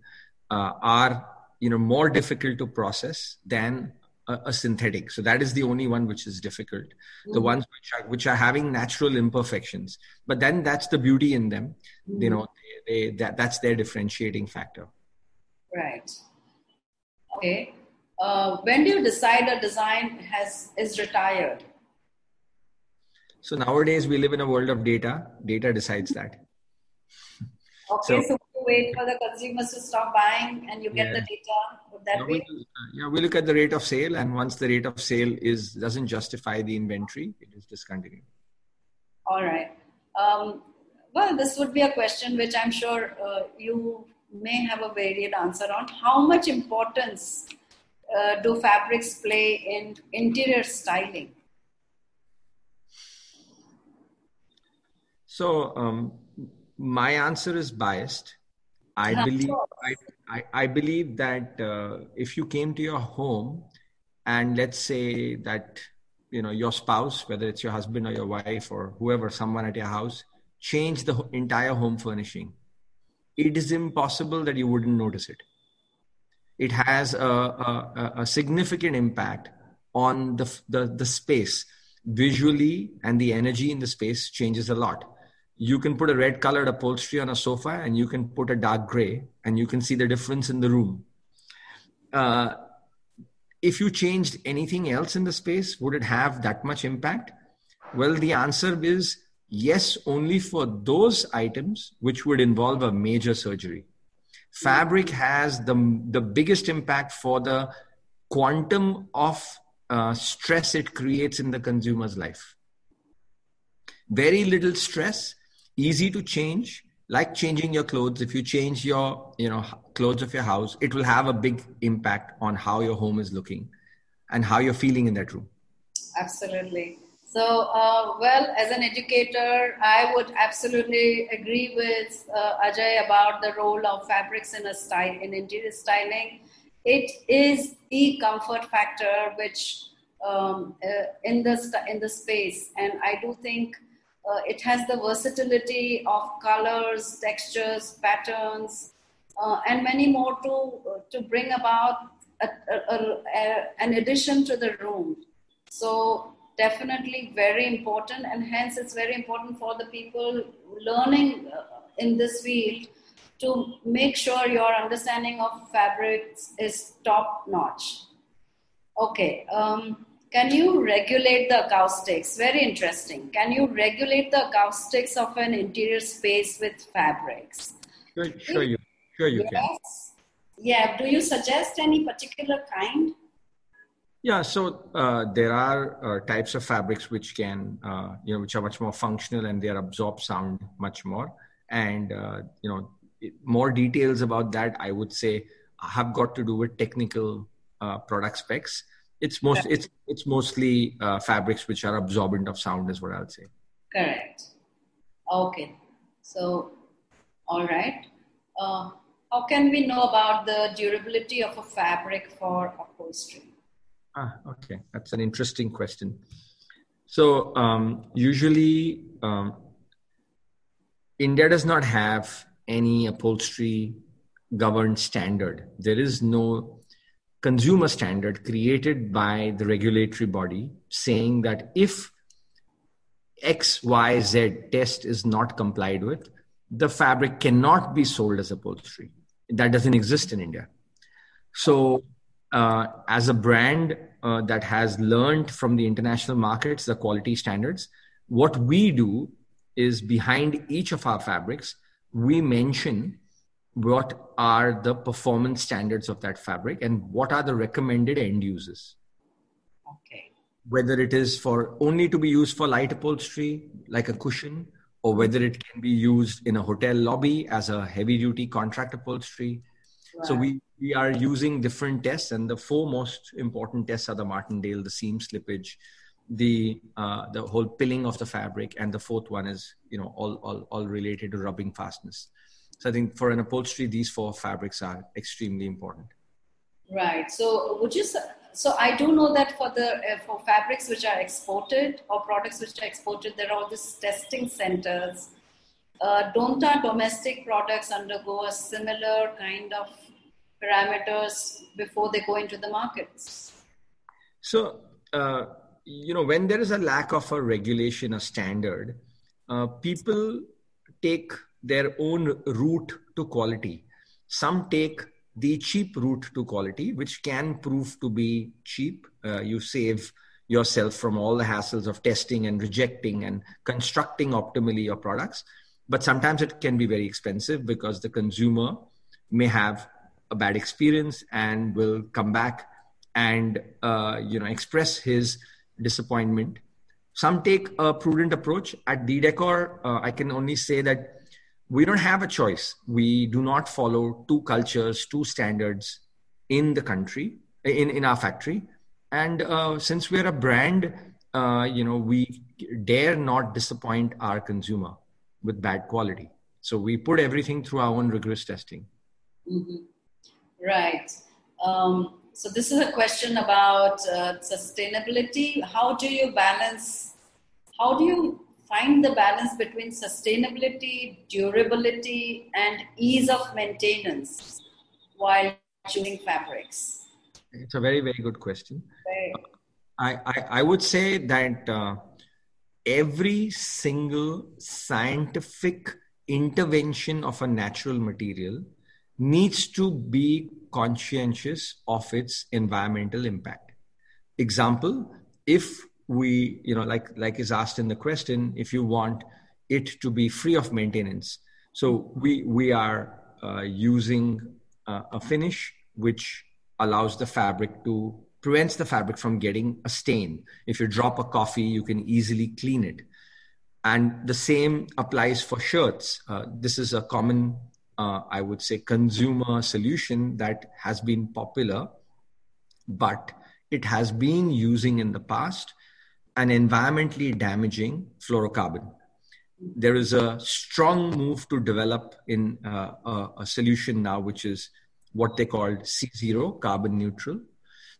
uh, are you know more difficult to process than a, a, synthetic. So that is the only one which is difficult. Mm-hmm. The ones which are which are having natural imperfections, but then that's the beauty in them. Mm-hmm. You know, they, they, that that's their differentiating factor. Right. Okay. Uh, when do you decide a design has is retired? So nowadays we live in a world of data. Data decides that. Okay, so, so wait for the consumers to stop buying and you get yeah. the data? Would that be? We, yeah, we look at the rate of sale, and once the rate of sale is doesn't justify the inventory, it is discontinued. All right. Um, well, this would be a question which I'm sure uh, you may have a varied answer on. How much importance uh, do fabrics play in interior styling? So, um, my answer is biased. I believe I, I, I, believe that uh, if you came to your home and let's say that you know your spouse, whether it's your husband or your wife or whoever, someone at your house, change the entire home furnishing, it is impossible that you wouldn't notice it. It has a, a, a significant impact on the, the the space. Visually, and the energy in the space changes a lot. You can put a red colored upholstery on a sofa and you can put a dark gray and you can see the difference in the room. Uh, if you changed anything else in the space would it have that much impact? Well the answer is yes only for those items which would involve a major surgery fabric has the, the biggest impact for the quantum of uh, stress it creates in the consumer's life. Very little stress easy to change like changing your clothes. If you change your you know clothes of your house it will have a big impact on how your home is looking and how you're feeling in that room. Absolutely so uh, well as an educator i would absolutely agree with uh, ajay about the role of fabrics in a style in interior styling it is the comfort factor which um, uh, in the in the space and i do think uh, it has the versatility of colors, textures, patterns, uh, and many more to, to bring about a, a, a, an addition to the room. So, definitely very important, and hence it's very important for the people learning uh, in this field to make sure your understanding of fabrics is top notch. Okay. Um, can you regulate the acoustics? Very interesting. Can you regulate the acoustics of an interior space with fabrics? Sure, sure you, sure you yes. can. Yeah. Do you suggest any particular kind? Yeah, so uh, there are uh, types of fabrics which can, uh, you know, which are much more functional and they absorb sound much more. And uh, you know, more details about that, I would say, have got to do with technical uh, product specs. It's most it's it's mostly uh, fabrics which are absorbent of sound is what i'll say. Correct. Okay. So all right. Uh, how can we know about the durability of a fabric for upholstery ah okay that's an interesting question so um, usually um, india does not have any upholstery governed standard there is no consumer standard created by the regulatory body saying that if XYZ test is not complied with, the fabric cannot be sold as upholstery. That doesn't exist in India. So, uh, as a brand uh, that has learned from the international markets the quality standards, what we do is behind each of our fabrics, we mention what are the performance standards of that fabric and what are the recommended end uses okay. Whether it is for only to be used for light upholstery like a cushion or whether it can be used in a hotel lobby as a heavy duty contract upholstery. So we we are using different tests and the four most important tests are the martindale the seam slippage the uh, the whole pilling of the fabric and the fourth one is you know all all, all related to rubbing fastness so I think for an upholstery, these four fabrics are extremely important. Right. So would you? So I do know that for the uh, for fabrics which are exported or products which are exported, there are all these testing centers. Uh, don't our domestic products undergo a similar kind of parameters before they go into the markets? So uh, you know when there is a lack of a regulation, a standard, uh, people take their own route to quality. Some take the cheap route to quality, which can prove to be cheap. Uh, you save yourself from all the hassles of testing and rejecting and constructing optimally your products. but sometimes it can be very expensive because the consumer may have bad experience and will come back and uh, you know express his disappointment. Some take a prudent approach. At D'Decor uh, i can only say that we don't have a choice. We do not follow two cultures two standards in the country in, in our factory. And uh, since we're a brand uh, you know we dare not disappoint our consumer with bad quality. So we put everything through our own rigorous testing. Mm-hmm. Right. Um, so this is a question about uh, sustainability. How do you balance how do you find the balance between sustainability durability and ease of maintenance while choosing fabrics? It's a very, very good question. I, I, I, would say that uh, every single scientific intervention of a natural material needs to be conscientious of its environmental impact. Example, if we, you know, like, like is asked in the question, if you want it to be free of maintenance. So we, we are uh, using uh, a finish which allows the fabric to prevents the fabric from getting a stain. If you drop a coffee, you can easily clean it. And the same applies for shirts. Uh, this is a common, uh, I would say, consumer solution that has been popular, but it has been using in the past an environmentally damaging fluorocarbon. There is a strong move to develop in uh, a, a solution now, which is what they called C0, carbon neutral.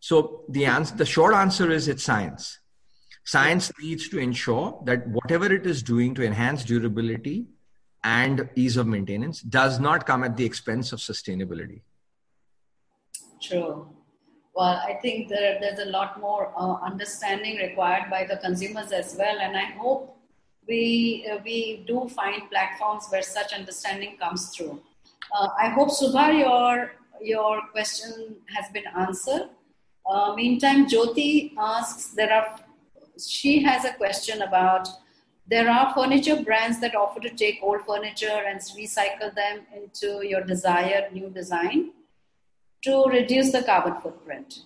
So the answer, the short answer is it's science. Science needs to ensure that whatever it is doing to enhance durability and ease of maintenance does not come at the expense of sustainability. True. Well, I think there, there's a lot more uh, understanding required by the consumers as well, and I hope we uh, we do find platforms where such understanding comes through. Uh, I hope Subha, your your question has been answered. Uh, meantime, Jyoti asks, there are, she has a question about, there are furniture brands that offer to take old furniture and recycle them into your desired new design to reduce the carbon footprint.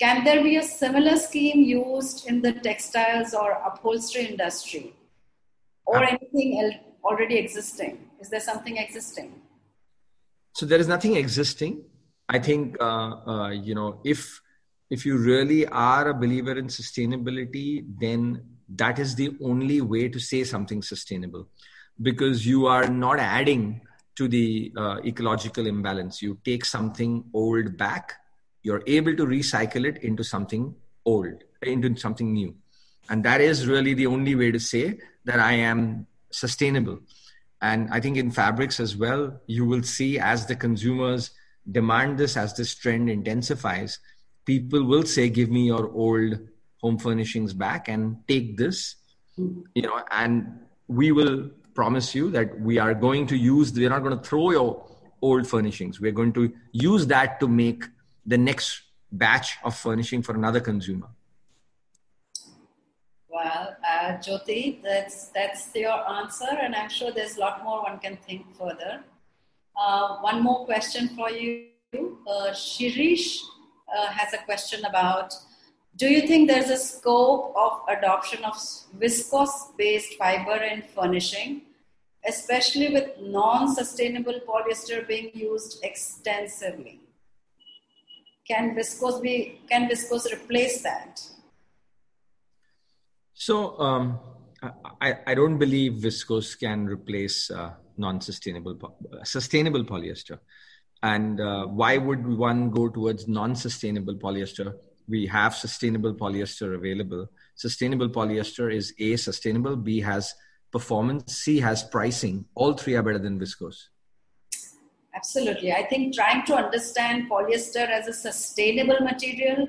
Can there be a similar scheme used in the textiles or upholstery industry or anything else already existing? Is there something existing? so there is nothing existing i think uh, uh, you know if if you really are a believer in sustainability then that is the only way to say something sustainable. Because you are not adding to the uh, ecological imbalance. You take something old back you're able to recycle it into something old into something new. And that is really the only way to say that i am sustainable. And I think in fabrics as well, you will see as the consumers demand this, as this trend intensifies, people will say, give me your old home furnishings back and take this, you know, and we will promise you that we are going to use, we're not going to throw your old furnishings. We're going to use that to make the next batch of furnishing for another consumer. Well, uh, Jyoti, that's that's your answer, and I'm sure there's a lot more one can think further. Uh, one more question for you. Uh, Shirish uh, has a question about Do you think there's a scope of adoption of viscose based fiber in furnishing, especially with non sustainable polyester being used extensively? Can viscose, be, can viscose replace that? So um, I, I don't believe viscose can replace uh, non-sustainable sustainable polyester. And uh, why would one go towards non-sustainable polyester? We have sustainable polyester available. Sustainable polyester is A, sustainable, B, has performance, C, has pricing. All three are better than viscose. Absolutely. I think trying to understand polyester as a sustainable material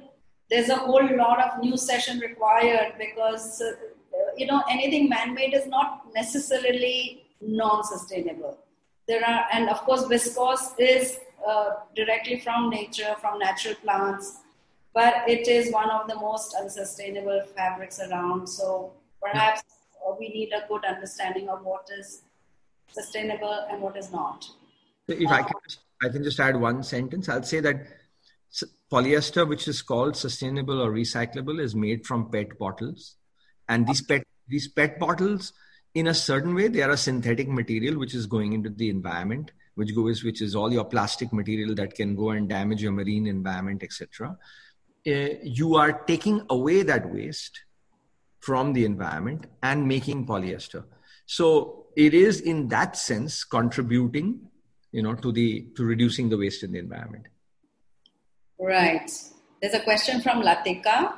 there's a whole lot of new session required because uh, you know anything man-made is not necessarily non-sustainable there are and of course viscose is uh, directly from nature from natural plants but it is one of the most unsustainable fabrics around so perhaps uh, we need a good understanding of what is sustainable and what is not. If I can, I can just add one sentence. I'll say that polyester, which is called sustainable or recyclable, is made from PET bottles, and these PET these PET bottles, in a certain way, they are a synthetic material which is going into the environment, which goes which is all your plastic material that can go and damage your marine environment, etc. Uh, you are taking away that waste from the environment and making polyester. So it is in that sense contributing, you know, to the to reducing the waste in the environment. Right. There's a question from Latika.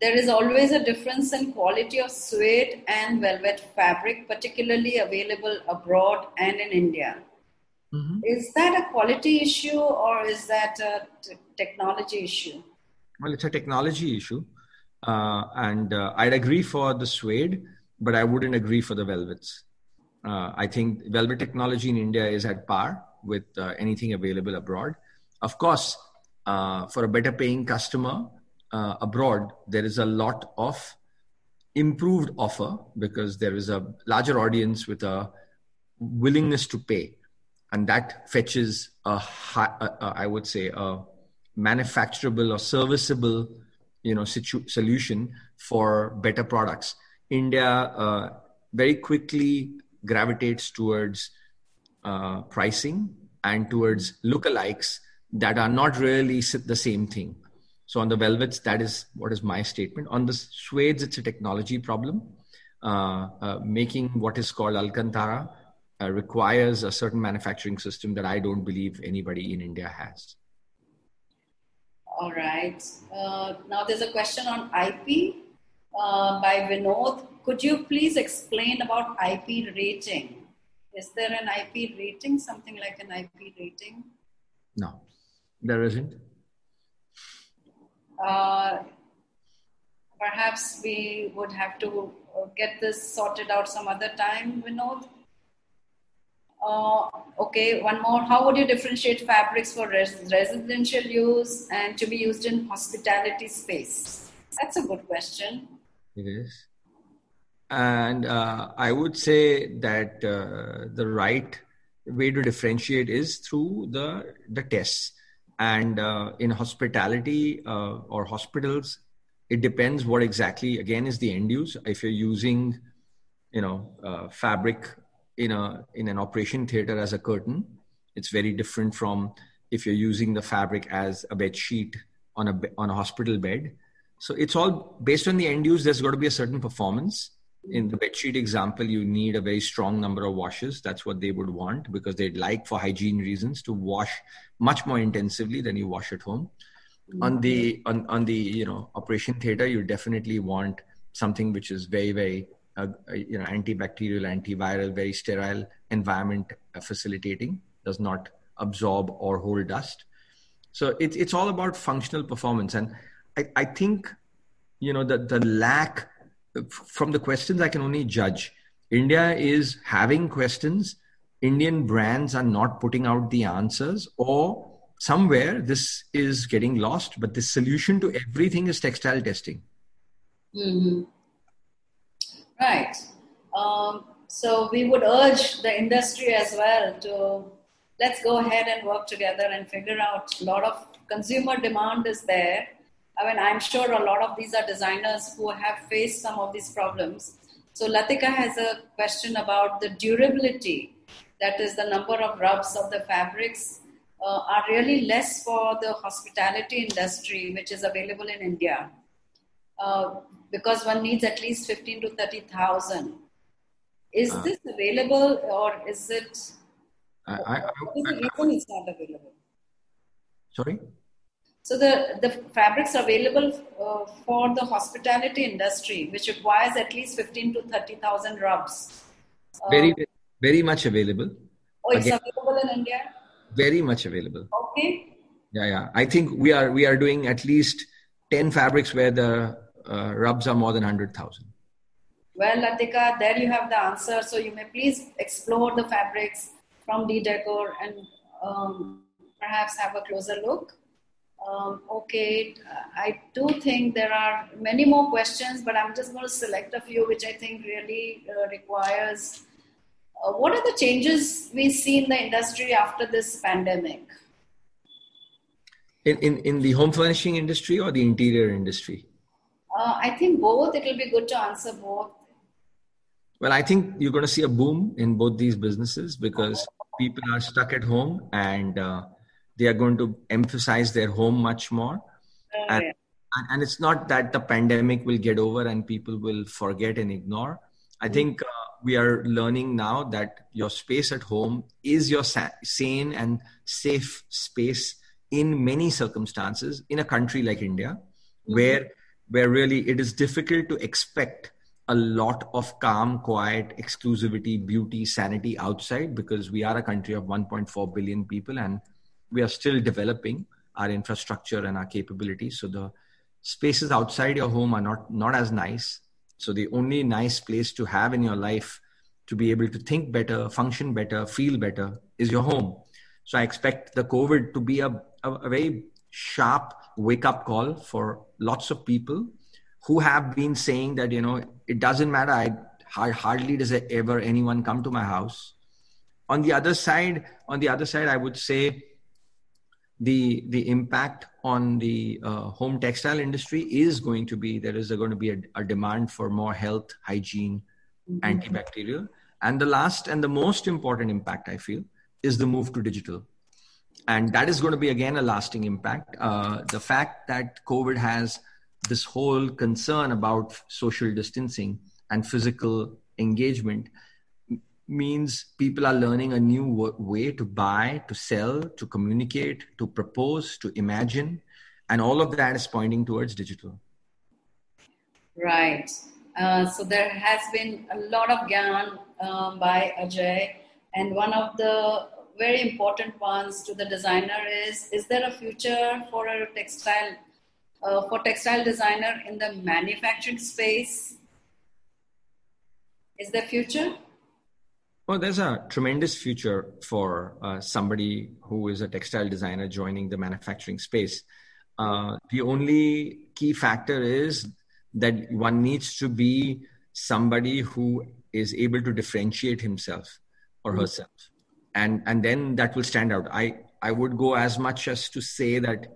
There is always a difference in quality of suede and velvet fabric, particularly available abroad and in India. Mm-hmm. Is that a quality issue or is that a t- technology issue? Well, it's a technology issue. Uh, and uh, I'd agree for the suede, but I wouldn't agree for the velvets. Uh, I think velvet technology in India is at par with uh, anything available abroad. Of course, uh, for a better paying customer uh, abroad, there is a lot of improved offer because there is a larger audience with a willingness to pay. And that fetches a high, I would say, a manufacturable or serviceable you know situ- solution for better products. India uh, very quickly gravitates towards uh, pricing and towards lookalikes that are not really the same thing. So on the velvets that is what is my statement. On the suedes it's a technology problem. Uh, uh making what is called alcantara uh, requires a certain manufacturing system that i don't believe anybody in india has all right. Uh, now there's a question on IP uh, by Vinod. Could you please explain about IP rating? Is there an IP rating, something like an IP rating? No, there isn't. Uh, perhaps we would have to uh, get this sorted out some other time, Vinod. Uh, okay, one more. How would you differentiate fabrics for res- residential use and to be used in hospitality space? That's a good question. It is. And uh, I would say that uh, the right way to differentiate is through the, the tests. And uh, in hospitality uh, or hospitals, it depends what exactly, again, is the end use. If you're using, you know, uh, fabric in a in an operation theater as a curtain. It's very different from if you're using the fabric as a bed sheet on a on a hospital bed. So it's all based on the end use there's got to be a certain performance. In the bed sheet example you need a very strong number of washes. That's what they would want because they'd like for hygiene reasons to wash much more intensively than you wash at home. Mm-hmm. on the on, on the you know operation theater you definitely want something which is very very you know antibacterial, antiviral, very sterile environment uh, facilitating, does not absorb or hold dust. So it's it's all about functional performance, and I, I think you know the the lack from the questions I can only judge. India is having questions. Indian brands are not putting out the answers, or somewhere this is getting lost. But the solution to everything is textile testing. Mm-hmm. Right. Um, so we would urge the industry as well to let's go ahead and work together and figure out a lot of consumer demand is there. I mean, I'm sure a lot of these are designers who have faced some of these problems. So Latika has a question about the durability. That is the number of rubs of the fabrics uh, are really less for the hospitality industry, which is available in India. Uh, because one needs at least 15 to 30,000. Is uh, this available or is it? I, I, the reason it's not available? Sorry? So the, the fabrics are available uh, for the hospitality industry, which requires at least 15 to 30,000 rubs. Uh, very, very much available. Oh, it's Again, available in India? Very much available. Okay. Yeah, yeah. I think we are we are doing at least 10 fabrics where the uh, rubs are more than 100,000. Well, Latika, there you have the answer. So you may please explore the fabrics from D'Decor and um, perhaps have a closer look. Um, okay, I do think there are many more questions, but I'm just going to select a few which I think really uh, requires Uh, what are the changes we see in the industry after this pandemic? In, in, in the home furnishing industry or the interior industry? Uh, I think both. It will be good to answer both. Well, I think you're going to see a boom in both these businesses because people are stuck at home and uh, they are going to emphasize their home much more. Uh, and, and it's not that the pandemic will get over and people will forget and ignore. I think uh, we are learning now that your space at home is your sa- sane and safe space in many circumstances in a country like India, mm-hmm. where where really it is difficult to expect a lot of calm, quiet, exclusivity, beauty, sanity outside because we are a country of 1.4 billion people and we are still developing our infrastructure and our capabilities. So the spaces outside your home are not, not as nice. So the only nice place to have in your life to be able to think better, function better, feel better is your home. So I expect the COVID to be a, a, a very sharp wake up call for lots of people who have been saying that you know it doesn't matter. I hardly does ever anyone come to my house. On the other side on the other side i would say the the impact on the uh, home textile industry is going to be there is going to be a, a demand for more health hygiene mm-hmm. antibacterial. And the last and the most important impact i feel is the move to digital and that is going to be again a lasting impact uh, the fact that covid has this whole concern about social distancing and physical engagement means people are learning a new way to buy, to sell, to communicate, to propose, to imagine. And all of that is pointing towards digital. Right. Uh, so there has been a lot of gyan um, by Ajay. And one of the very important ones to the designer is Is there a future for a textile uh, for textile designer in the manufacturing space? Is there future? Well, there's a tremendous future for uh, somebody who is a textile designer joining the manufacturing space. Uh, the only key factor is that one needs to be somebody who is able to differentiate himself or mm-hmm. herself, and and then that will stand out. I I would go as much as to say that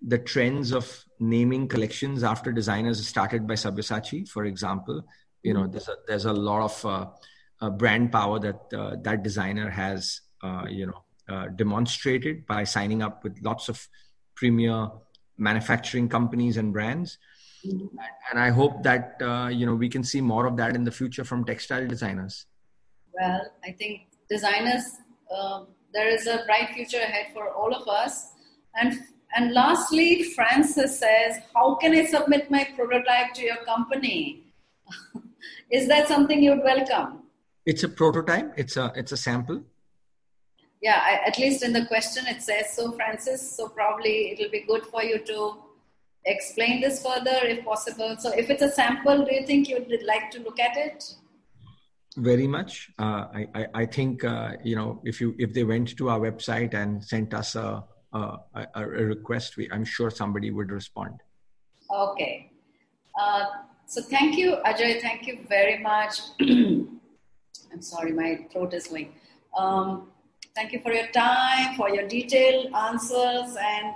the trends of naming collections after designers started by Sabyasachi, for example. You know, there's a, there's a lot of uh, uh, brand power that uh, that designer has, uh, you know, uh, demonstrated by signing up with lots of premier manufacturing companies and brands. Mm-hmm. And I hope that uh, you know we can see more of that in the future from textile designers. Well, I think designers, um, there is a bright future ahead for all of us, and and lastly, Francis says, How can I submit my prototype to your company? (laughs) Is that something you'd welcome? It's a prototype, it's a, it's a sample. Yeah, I, at least in the question it says so, Francis. So probably it'll be good for you to explain this further if possible. So if it's a sample, do you think you'd like to look at it? Very much uh, I, I, I think uh, you know if you if they went to our website and sent us a a, a, request, we, I'm sure somebody would respond. Okay. Uh, so thank you, Ajay. Thank you very much. (clears throat) I'm sorry, my throat is going. Um, thank you for your time, for your detailed answers, and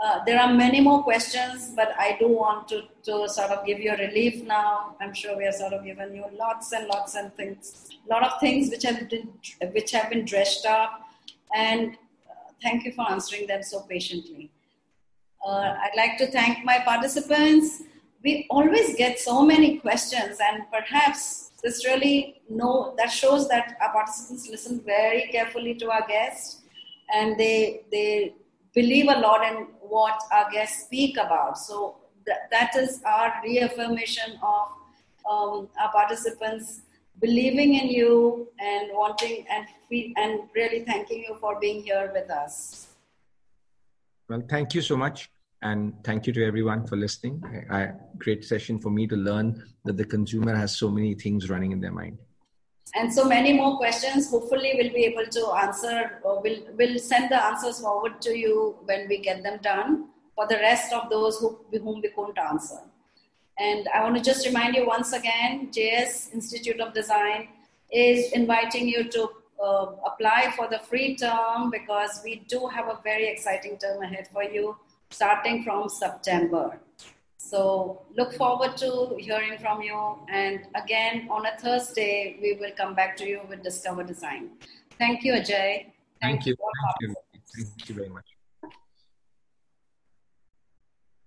uh, there are many more questions, but I do want to, to sort of give you a relief now. I'm sure we have sort of given you lots and lots and things, a lot of things which have been which have been dressed up, and thank you for answering them so patiently. Uh, I'd like to thank my participants. We always get so many questions, and perhaps this really know that shows that our participants listen very carefully to our guests, and they they believe a lot in what our guests speak about. So th- that is our reaffirmation of um, our participants believing in you and wanting and feel, and really thanking you for being here with us. Well, thank you so much. And thank you to everyone for listening. Great session for me to learn that the consumer has so many things running in their mind. And so many more questions. Hopefully, we'll be able to answer, or we'll, we'll send the answers forward to you when we get them done for the rest of those who, whom we couldn't answer. And I want to just remind you once again JS Institute of Design is inviting you to uh, apply for the free term because we do have a very exciting term ahead for you starting from September. So look forward to hearing from you. And again, on a Thursday, we will come back to you with Discover Design. Thank you, Ajay. Thank, Thank you. Thank you. Thank you very much.